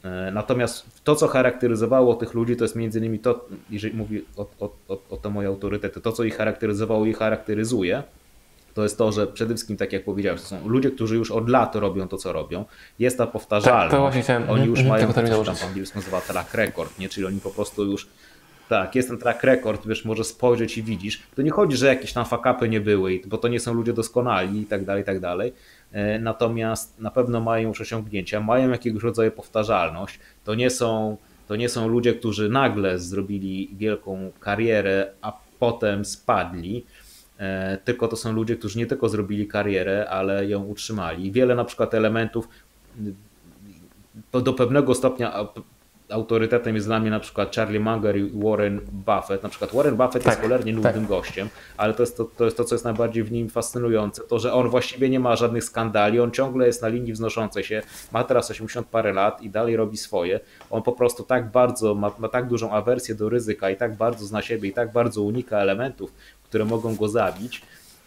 E, natomiast to, co charakteryzowało tych ludzi, to jest między innymi to, jeżeli mówi o, o, o, o to moje autorytety, to, co ich charakteryzowało i charakteryzuje, to jest to, że przede wszystkim, tak jak powiedziałeś, to są ludzie, którzy już od lat robią to, co robią. Jest ta powtarzalność. Tak, to właśnie chciałem. Oni już mm, mają, to tam po angielsku nazywa track record, nie? czyli oni po prostu już tak, jest ten track record, wiesz, może spojrzeć i widzisz. To nie chodzi, że jakieś tam fakapy nie były, bo to nie są ludzie doskonali i tak dalej, i tak dalej. E, natomiast na pewno mają już osiągnięcia, mają jakiegoś rodzaju powtarzalność. To nie są, to nie są ludzie, którzy nagle zrobili wielką karierę, a potem spadli tylko to są ludzie, którzy nie tylko zrobili karierę, ale ją utrzymali. Wiele na przykład elementów do pewnego stopnia autorytetem jest dla mnie na przykład Charlie Munger i Warren Buffett. Na przykład Warren Buffett tak, jest cholernie nudnym tak. gościem, ale to jest to, to jest to, co jest najbardziej w nim fascynujące. To, że on właściwie nie ma żadnych skandali, on ciągle jest na linii wznoszącej się, ma teraz 80 parę lat i dalej robi swoje. On po prostu tak bardzo, ma, ma tak dużą awersję do ryzyka i tak bardzo zna siebie i tak bardzo unika elementów, które mogą go zabić,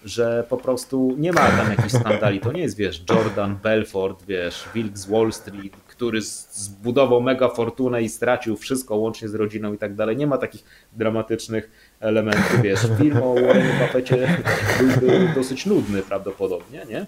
że po prostu nie ma tam jakichś skandali. To nie jest, wiesz, Jordan Belfort, wiesz, Wilk z Wall Street, który zbudował mega fortunę i stracił wszystko łącznie z rodziną i tak dalej. Nie ma takich dramatycznych elementów, wiesz. Film o Warren Buffetcie byłby dosyć nudny prawdopodobnie, nie?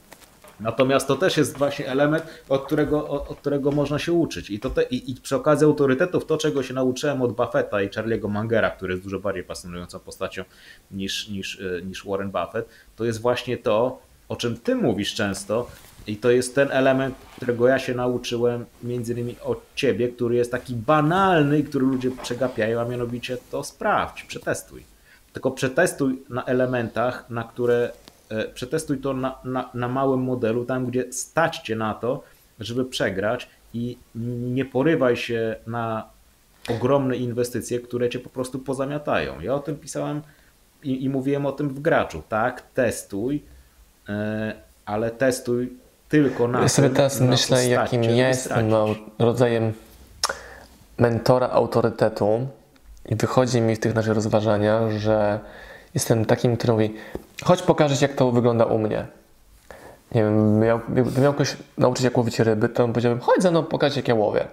Natomiast to też jest właśnie element, od którego, od, od którego można się uczyć. I, to te, i, I przy okazji autorytetów, to czego się nauczyłem od Buffetta i Charlie'ego Mangera, który jest dużo bardziej fascynującą postacią niż, niż, e, niż Warren Buffett, to jest właśnie to, o czym ty mówisz często, i to jest ten element, którego ja się nauczyłem między innymi od ciebie, który jest taki banalny i który ludzie przegapiają, a mianowicie to sprawdź, przetestuj. Tylko przetestuj na elementach, na które e, przetestuj to na, na, na małym modelu, tam gdzie stać cię na to, żeby przegrać i nie porywaj się na ogromne inwestycje, które cię po prostu pozamiatają. Ja o tym pisałem i, i mówiłem o tym w graczu. Tak, testuj, e, ale testuj tylko na Ja sobie teraz myślę, jakim ja jestem no, rodzajem mentora autorytetu i wychodzi mi w tych naszych rozważaniach, że jestem takim, który mówi chodź pokażę jak to wygląda u mnie. Nie wiem, miał, gdybym miał kogoś nauczyć jak łowić ryby, to powiedziałbym chodź ze mną pokaż jak ja łowię.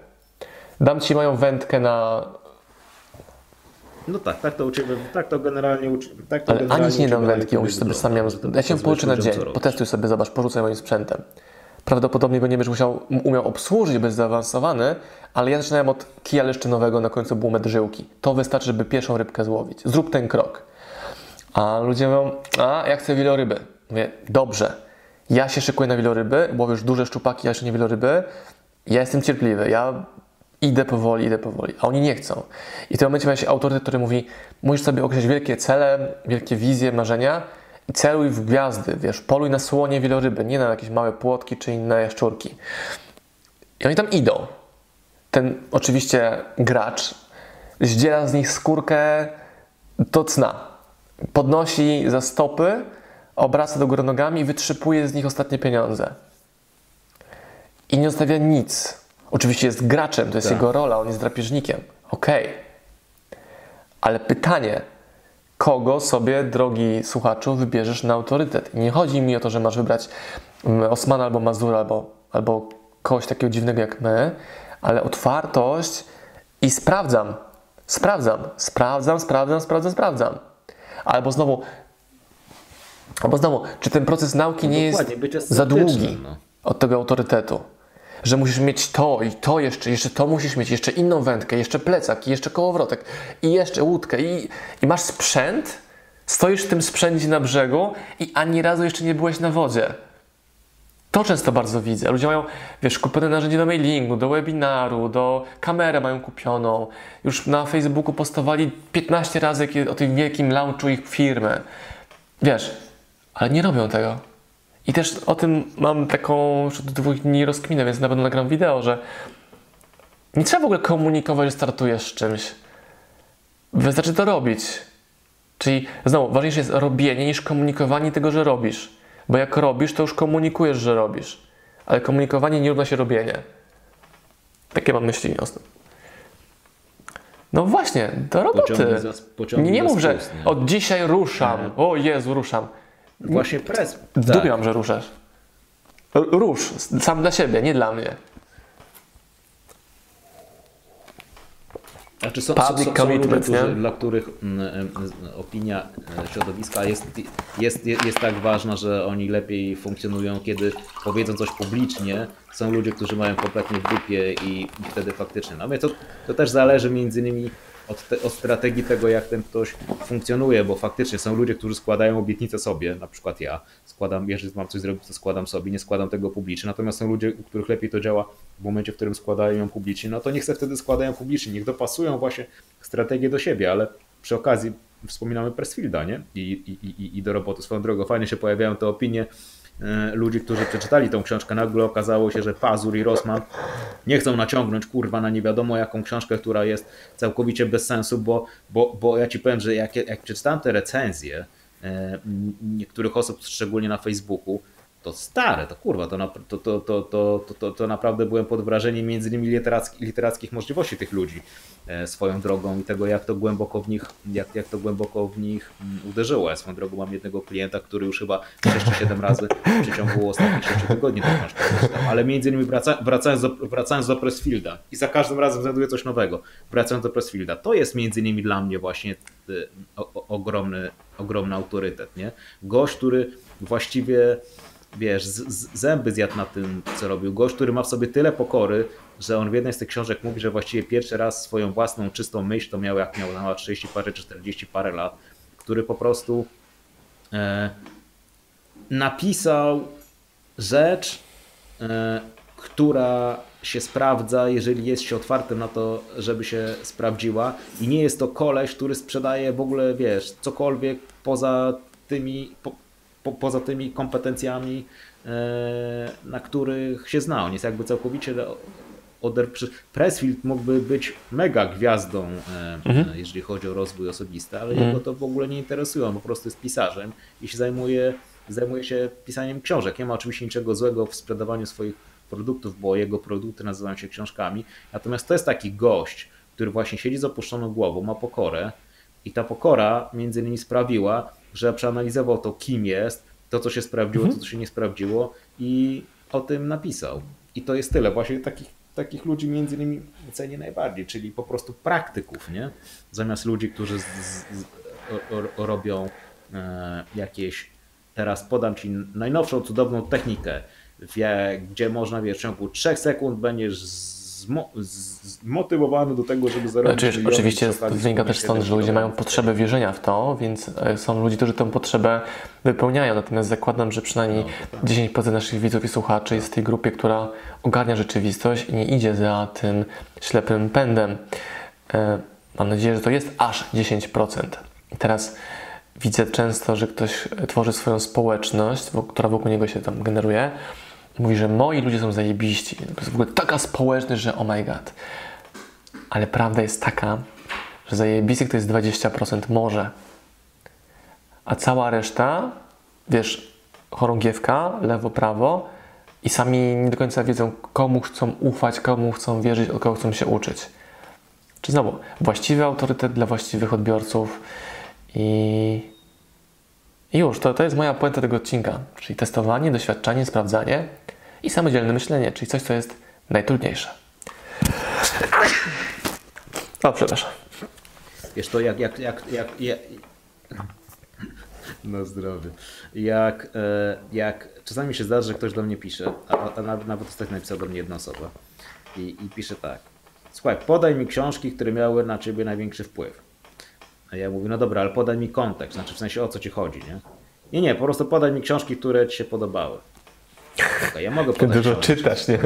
Dam Ci moją wędkę na no tak, tak to uczymy, tak to generalnie uczymy. Tak to Ale ani nie dam wędki, musisz sobie sam miał. Ja się pouczę na dzień, potestuj sobie, zobacz, porzucaj moim sprzętem. Prawdopodobnie go nie będziesz musiał, umiał obsłużyć, bez zaawansowany, ale ja zaczynałem od kija leszczynowego, na końcu był metr żyłki. To wystarczy, żeby pierwszą rybkę złowić. Zrób ten krok. A ludzie mówią, a ja chcę wieloryby. Mówię, dobrze, ja się szykuję na wieloryby, łowisz duże szczupaki, ja jeszcze nie wieloryby. Ja jestem cierpliwy, ja idę powoli, idę powoli, a oni nie chcą. I w tym momencie się autorytet, który mówi, musisz sobie określić wielkie cele, wielkie wizje, marzenia i celuj w gwiazdy, wiesz, poluj na słonie wieloryby, nie na jakieś małe płotki czy inne jaszczurki. I oni tam idą. Ten oczywiście gracz zdziela z nich skórkę do cna. Podnosi za stopy, obraca do góry nogami i wytrzypuje z nich ostatnie pieniądze. I nie zostawia nic Oczywiście jest graczem, to jest tak. jego rola, on jest drapieżnikiem. Okej. Okay. Ale pytanie, kogo sobie, drogi słuchaczu, wybierzesz na autorytet? I nie chodzi mi o to, że masz wybrać mm, Osmana albo Mazura, albo, albo kogoś takiego dziwnego jak my, ale otwartość i sprawdzam, sprawdzam, sprawdzam, sprawdzam, sprawdzam, sprawdzam. Albo znowu, albo znowu, czy ten proces nauki no nie jest za długi no. od tego autorytetu? Że musisz mieć to i to jeszcze, jeszcze to musisz mieć, jeszcze inną wędkę, jeszcze plecak, jeszcze kołowrotek i jeszcze łódkę i, i masz sprzęt, stoisz w tym sprzęcie na brzegu i ani razu jeszcze nie byłeś na wodzie. To często bardzo widzę. Ludzie mają, wiesz, kupione narzędzie do mailingu, do webinaru, do kamerę mają kupioną. Już na Facebooku postowali 15 razy o tym wielkim launchu ich firmy. Wiesz, ale nie robią tego. I też o tym mam taką już od dwóch dni rozkminę, więc na pewno nagram wideo, że nie trzeba w ogóle komunikować, że startujesz z czymś. Wystarczy to robić. Czyli znowu, ważniejsze jest robienie niż komunikowanie tego, że robisz. Bo jak robisz, to już komunikujesz, że robisz. Ale komunikowanie nie równa się robienie. Takie mam myśli. No właśnie, do roboty. Pociągnij nie, nie mów, że od dzisiaj ruszam. O Jezu, ruszam. Właśnie. Zdubiam, tak. że ruszasz. Rusz, sam dla siebie, nie dla mnie. Znaczy są, są, są, są ludzie, którzy, dla których mm, mm, opinia e, środowiska jest, jest, jest tak ważna, że oni lepiej funkcjonują, kiedy powiedzą coś publicznie. Są ludzie, którzy mają kompletnie w dupie i, wtedy faktycznie. No, to, to też zależy między innymi od, te, od, strategii tego, jak ten ktoś funkcjonuje, bo faktycznie są ludzie, którzy składają obietnice sobie, na przykład ja składam, jeżeli mam coś zrobić, to składam sobie, nie składam tego publicznie, natomiast są ludzie, u których lepiej to działa w momencie, w którym składają ją publicznie, no to niech se wtedy składają publicznie, niech dopasują właśnie strategię do siebie, ale przy okazji wspominamy Pressfielda, nie? I, i, i, i do roboty. Swoją drogą fajnie się pojawiają te opinie ludzi, którzy przeczytali tą książkę, nagle okazało się, że Pazur i Rosman nie chcą naciągnąć kurwa na nie wiadomo jaką książkę, która jest całkowicie bez sensu, bo, bo, bo ja ci powiem, że jak, jak przeczytałem te recenzje e, niektórych osób, szczególnie na Facebooku, to stare, to kurwa, to, to, to, to, to, to, to naprawdę byłem pod wrażeniem między innymi literackich, literackich możliwości tych ludzi e, swoją drogą i tego, jak to głęboko w nich, jak, jak to głęboko w nich mm, uderzyło. Ja swoją drogą mam jednego klienta, który już chyba 6 czy 7 razy w przeciągu ostatnich 6 tygodni tę książkę przeczytał. Ale między innymi wraca, wracając, do, wracając do Pressfielda i za każdym razem znajduję coś nowego. Wracając do Pressfielda, to jest między innymi dla mnie właśnie e, o, o, ogromny, ogromny autorytet. Nie? Gość, który właściwie wiesz, zęby zjadł na tym, co robił. Gość, który ma w sobie tyle pokory, że on w jednej z tych książek mówi, że właściwie pierwszy raz swoją własną czystą myśl to miał jak miał na 30 parę czy 40 parę lat, który po prostu e, napisał rzecz, e, która się sprawdza, jeżeli jest się otwartym na to, żeby się sprawdziła i nie jest to koleś, który sprzedaje w ogóle, wiesz, cokolwiek poza tymi, po, po, poza tymi kompetencjami, e, na których się zna. On jest jakby całkowicie oder... Pressfield mógłby być mega gwiazdą, e, mhm. jeżeli chodzi o rozwój osobisty, ale mhm. jego to w ogóle nie interesuje. On po prostu jest pisarzem i się zajmuje, zajmuje się pisaniem książek. Nie ma oczywiście niczego złego w sprzedawaniu swoich produktów, bo jego produkty nazywają się książkami. Natomiast to jest taki gość, który właśnie siedzi z opuszczoną głową, ma pokorę i ta pokora między innymi sprawiła, że przeanalizował to, kim jest, to, co się sprawdziło, mhm. to, co się nie sprawdziło i o tym napisał. I to jest tyle. Właśnie takich, takich ludzi między innymi cenię najbardziej, czyli po prostu praktyków, nie? Zamiast ludzi, którzy z, z, o, o, robią e, jakieś, teraz podam Ci najnowszą, cudowną technikę, wie, gdzie można, wiesz, w ciągu 3 sekund będziesz zmotywowany do tego, żeby zarobić znaczy, Oczywiście wynika też stąd, że ludzie mają potrzebę wierzenia w to, więc e, są ludzie, którzy tę potrzebę wypełniają. Natomiast zakładam, że przynajmniej no, 10% tak. naszych widzów i słuchaczy jest w tej grupie, która ogarnia rzeczywistość i nie idzie za tym ślepym pędem. E, mam nadzieję, że to jest aż 10%. I teraz widzę często, że ktoś tworzy swoją społeczność, która wokół niego się tam generuje mówi, że moi ludzie są zajebiści. To jest w ogóle taka społeczność, że oh my god. Ale prawda jest taka, że zajebistych to jest 20% może. A cała reszta, wiesz, chorągiewka, lewo, prawo i sami nie do końca wiedzą, komu chcą ufać, komu chcą wierzyć, od kogo chcą się uczyć. Czy znowu, właściwy autorytet dla właściwych odbiorców i, i już, to, to jest moja puenta tego odcinka, czyli testowanie, doświadczanie, sprawdzanie i samodzielne myślenie, czyli coś, co jest najtrudniejsze. O, przepraszam. Wiesz to, jak, jak, jak, jak, jak... No zdrowie. Jak, e, jak czasami się zdarza, że ktoś do mnie pisze, a, a nawet, nawet ostatnio napisał do mnie jedna osoba i, i pisze tak. Słuchaj, podaj mi książki, które miały na ciebie największy wpływ. A ja mówię, no dobra, ale podaj mi kontekst, znaczy w sensie o co ci chodzi, nie? Nie, nie, po prostu podaj mi książki, które ci się podobały. Okay, ja mogę podać Dużo czytasz, nie?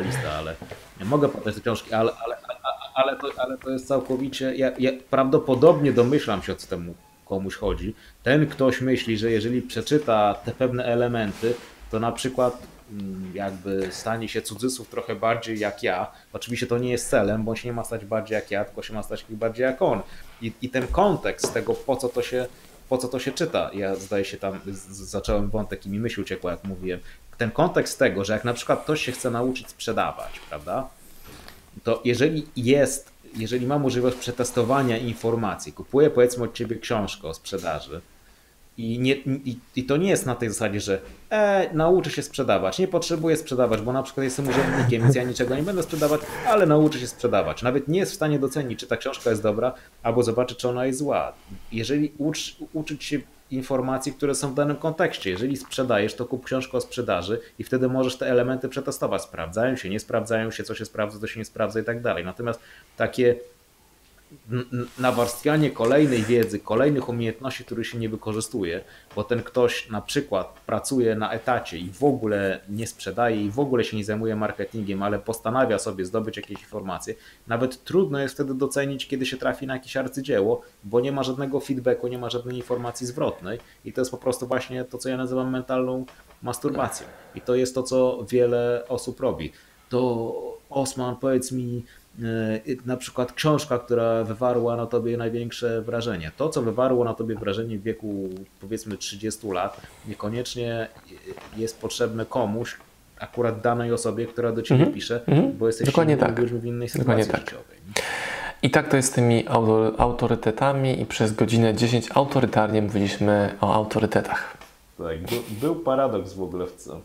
lista, ale ja mogę podać te książki, ale, ale, ale, to, ale to jest całkowicie. Ja, ja prawdopodobnie domyślam się, o co temu komuś chodzi. Ten ktoś myśli, że jeżeli przeczyta te pewne elementy, to na przykład mm, jakby stanie się cudzysłów trochę bardziej jak ja. Oczywiście to nie jest celem, bo on się nie ma stać bardziej jak ja, tylko się ma stać bardziej jak on. I, i ten kontekst tego, po co to się po co to się czyta. Ja zdaje się tam, zacząłem wątek i mi myśl uciekła, jak mówiłem. Ten kontekst tego, że jak na przykład ktoś się chce nauczyć sprzedawać, prawda, to jeżeli jest, jeżeli ma możliwość przetestowania informacji, kupuje powiedzmy od ciebie książkę o sprzedaży I, nie, i, I to nie jest na tej zasadzie, że e, nauczę się sprzedawać, nie potrzebuję sprzedawać, bo na przykład jestem urzędnikiem, więc ja niczego nie będę sprzedawać, ale nauczę się sprzedawać. Nawet nie jest w stanie docenić, czy ta książka jest dobra, albo zobaczyć, czy ona jest zła. Jeżeli ucz, uczyć się informacji, które są w danym kontekście. Jeżeli sprzedajesz, to kup książkę o sprzedaży i wtedy możesz te elementy przetestować. Sprawdzają się, nie sprawdzają się, co się sprawdza, co się nie sprawdza i tak dalej. Natomiast takie nawarstwianie kolejnej wiedzy, kolejnych umiejętności, których się nie wykorzystuje, bo ten ktoś na przykład pracuje na etacie i w ogóle nie sprzedaje i w ogóle się nie zajmuje marketingiem, ale postanawia sobie zdobyć jakieś informacje, nawet trudno jest wtedy docenić, kiedy się trafi na jakieś arcydzieło, bo nie ma żadnego feedbacku, nie ma żadnej informacji zwrotnej i to jest po prostu właśnie to, co ja nazywam mentalną masturbacją. I to jest to, co wiele osób robi. To Osman, powiedz mi, na przykład książka, która wywarła na tobie największe wrażenie. To, co wywarło na tobie wrażenie w wieku powiedzmy 30 lat, niekoniecznie jest potrzebne komuś, akurat danej osobie, która do ciebie mm -hmm. pisze, -hmm. bo jesteś Dokładnie tak. w innej sytuacji Dokładnie tak. życiowej. I tak to jest z tymi autorytetami i przez godzinę 10 autorytarnie mówiliśmy o autorytetach. Tak, był, był paradoks w ogóle w co.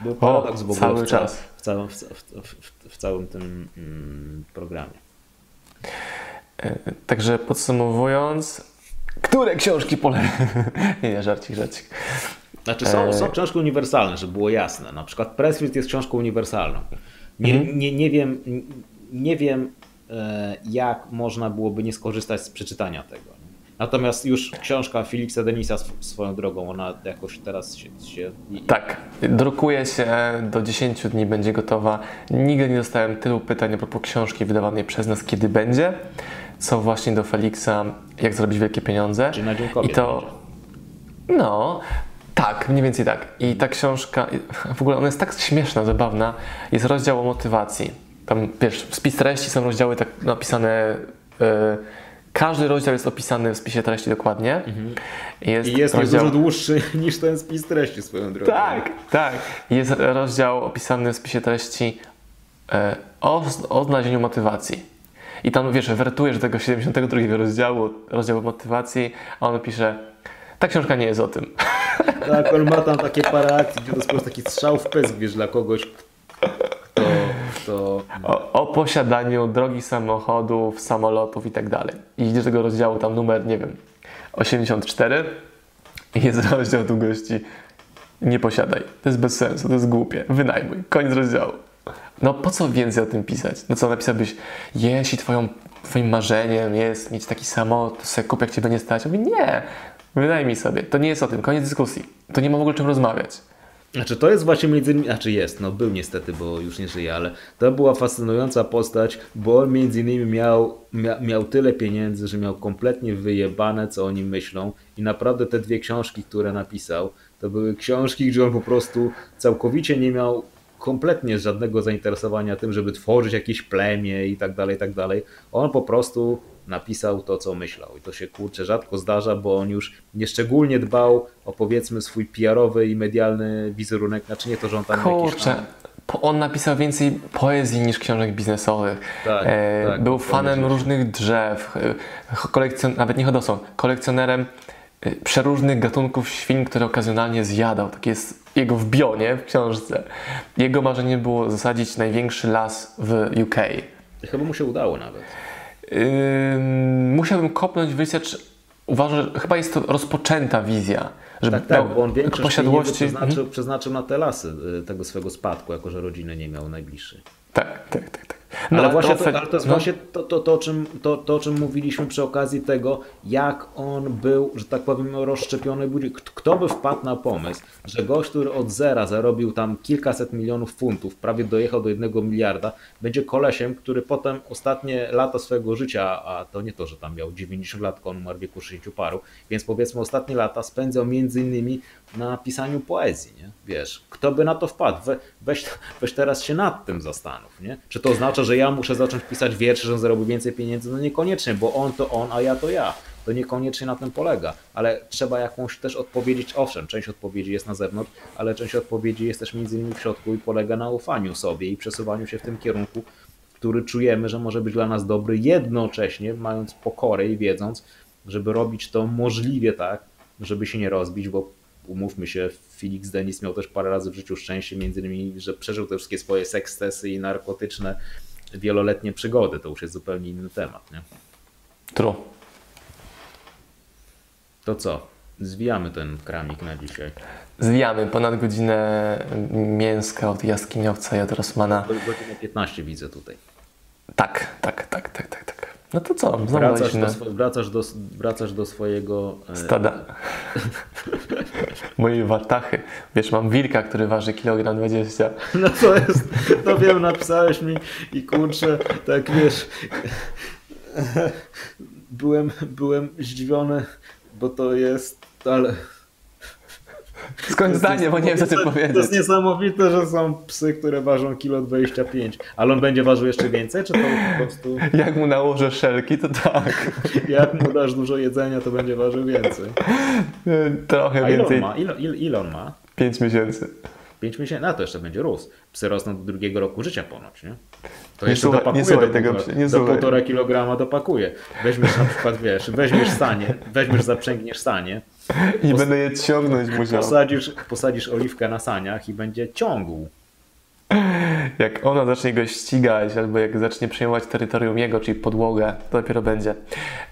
Był paradoks o, w ogóle cały w, czas. W, całym, w, w, w całym tym mm, programie. E, także podsumowując, które książki pole... nie, nie, żarcik, żarcik. Znaczy są, e, są książki uniwersalne, żeby było jasne. Na przykład Pressfield jest książką uniwersalną. Nie, mhm. nie, nie wiem, nie wiem e, jak można byłoby nie skorzystać z przeczytania tego. Natomiast już książka Felixa Denisa swoją drogą, ona jakoś teraz się, się... Tak, drukuje się, do 10 dni będzie gotowa. Nigdy nie dostałem tylu pytań a propos książki wydawanej przez nas, kiedy będzie, co właśnie do Felixa, jak zrobić wielkie pieniądze. Czyli na Dzień Kobiet I to, no, tak, mniej więcej tak. I ta książka, w ogóle ona jest tak śmieszna, zabawna. Jest rozdział o motywacji. Tam, wiesz, spis treści są rozdziały tak napisane... Yy, każdy rozdział jest opisany w spisie treści dokładnie. Mhm. Jest I jest rozdział... dużo dłuższy niż ten spis treści swoją drogą. Tak, tak. Jest rozdział opisany w spisie treści e, o, o znalezieniu motywacji. I tam, wiesz, wertujesz do tego 72 rozdziału, rozdziału motywacji, a on pisze, ta książka nie jest o tym. Tak, on ma tam takie parę akcji, gdzie to jest po prostu taki strzał w pysk, wiesz, dla kogoś, to... O, o, posiadaniu drogich samochodów, samolotów i tak dalej. I idziesz do tego rozdziału, tam numer, nie wiem, 84 i jest rozdział długości nie posiadaj. To jest bez sensu, to jest głupie. Wynajmuj. Koniec rozdziału. No po co więcej o tym pisać? No co napisałbyś, jeśli twoją, twoim marzeniem jest mieć taki samolot, to sobie kup jak cię będzie stać. Ja mówię, nie, wynajmij sobie. To nie jest o tym, koniec dyskusji. To nie ma w ogóle czym rozmawiać. Znaczy to jest właśnie między innymi, znaczy jest, no był niestety, bo już nie żyje, ale to była fascynująca postać, bo on między innymi miał, mia, miał tyle pieniędzy, że miał kompletnie wyjebane, co o nim myślą i naprawdę te dwie książki, które napisał, to były książki, gdzie on po prostu całkowicie nie miał kompletnie żadnego zainteresowania tym, żeby tworzyć jakieś plemię i tak dalej, i tak dalej. On po prostu napisał to, co myślał. I to się kurczę rzadko zdarza, bo on już nieszczególnie dbał o powiedzmy swój PR-owy i medialny wizerunek. Znaczy nie to, że on tam Kurczę. Jakieś on napisał więcej poezji niż książek biznesowych. Tak, e, tak, był fanem różnych drzew, e, kolekcjon- nawet nie hodowcą, kolekcjonerem e, przeróżnych gatunków świń, które okazjonalnie zjadał. Tak jest jego w bionie w książce. Jego marzeniem było zasadzić największy las w UK. Chyba mu się udało nawet. Musiałbym kopnąć research. Uważam, że chyba jest to rozpoczęta wizja. Żeby tak, tak, bo on większość posiadłości przeznaczył, mhm. przeznaczył na te lasy y, tego swojego spadku, jako że rodziny nie miał najbliższych. Tak, tak, tak. tak. No, ale, właśnie to, ale to jest no. właśnie to, to, to, o czym, to, to, o czym mówiliśmy przy okazji tego, jak on był, że tak powiem, rozszczepiony. Kto by wpadł na pomysł, że gość, który od zera zarobił tam kilkaset milionów funtów, prawie dojechał do jednego miliarda, będzie kolesiem, który potem ostatnie lata swojego życia, a to nie to, że tam miał 90 lat, on umarł w wieku 60 paru, więc powiedzmy ostatnie lata spędzał między innymi na pisaniu poezji, nie? Wiesz, kto by na to wpadł? We, weź, weź teraz się nad tym zastanów, nie? Czy to oznacza, że ja muszę zacząć pisać wiersze, że zarobię więcej pieniędzy? No niekoniecznie, bo on to on, a ja to ja. To niekoniecznie na tym polega, ale trzeba jakąś też odpowiedzieć. Owszem, część odpowiedzi jest na zewnątrz, ale część odpowiedzi jest też między innymi w środku i polega na ufaniu sobie i przesuwaniu się w tym kierunku, który czujemy, że może być dla nas dobry, jednocześnie mając pokorę i wiedząc, żeby robić to możliwie tak, żeby się nie rozbić, bo umówmy się, Felix Denis miał też parę razy w życiu szczęście, między innymi, że przeżył te wszystkie swoje sekstesy i narkotyczne wieloletnie przygody. To już jest zupełnie inny temat, nie? True. To co? Zwijamy ten kramik na dzisiaj. Zwijamy ponad godzinę mięska od jaskiniowca i od Rosmana. Godzinę 15 widzę tutaj. Tak, tak, tak, tak, tak, tak. No to co? Wracasz do, swo- wracasz, do, wracasz do swojego. e, Stada. Mojej wartachy. Wiesz, mam wilka, który waży kilogram 20. No to jest, to wiem, napisałeś mi i kurczę, tak wiesz, byłem, byłem zdziwiony, bo to jest, ale... Skończ zdanie, bo nie wiem, co ty To powiedzieć. jest niesamowite, że są psy, które ważą kilo 25, ale on będzie ważył jeszcze więcej, czy to po prostu, Jak mu nałożę szelki, to tak. jak mu dasz dużo jedzenia, to będzie ważył więcej. Trochę A ile on więcej. ma? Ile, ile, ile on ma? 5 miesięcy. 5 miesięcy? No to jeszcze będzie rósł. Psy rosną do drugiego roku życia ponoć, nie? To Nie jeszcze słuchaj- dopakuje nie słuchaj do, tego, półtora, nie do półtora kilograma dopakuje. Weźmiesz na przykład, wiesz, weźmiesz sanie, weźmiesz, zaprzęgniesz sanie, I będę je ciągnąć musiał. posadzisz, posadzisz oliwkę na saniach i będzie ciągł. Jak ona zacznie go ścigać, albo jak zacznie przejmować terytorium jego, czyli podłogę, to dopiero będzie.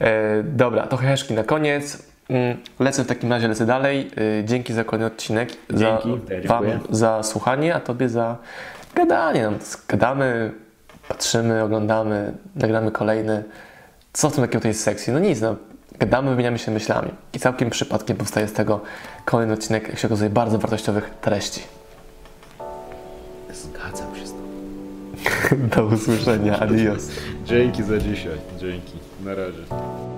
E, dobra, to heszki na koniec. Mm, Lecę w takim razie, lecę dalej. E, Dzięki za kolejny odcinek. Za, Dzięki, ja Wam za słuchanie, a Tobie za gadanie. No, gadamy, patrzymy, oglądamy, nagramy kolejny. Co w tym takiego to jest? No nic, no. Gadamy, wymieniamy się myślami. I całkiem przypadkiem powstaje z tego kolejny odcinek, jak się okazuje, bardzo wartościowych treści. Zgadzam się z. Do usłyszenia, adios. Dzięki za dzisiaj. Dzięki. Na razie.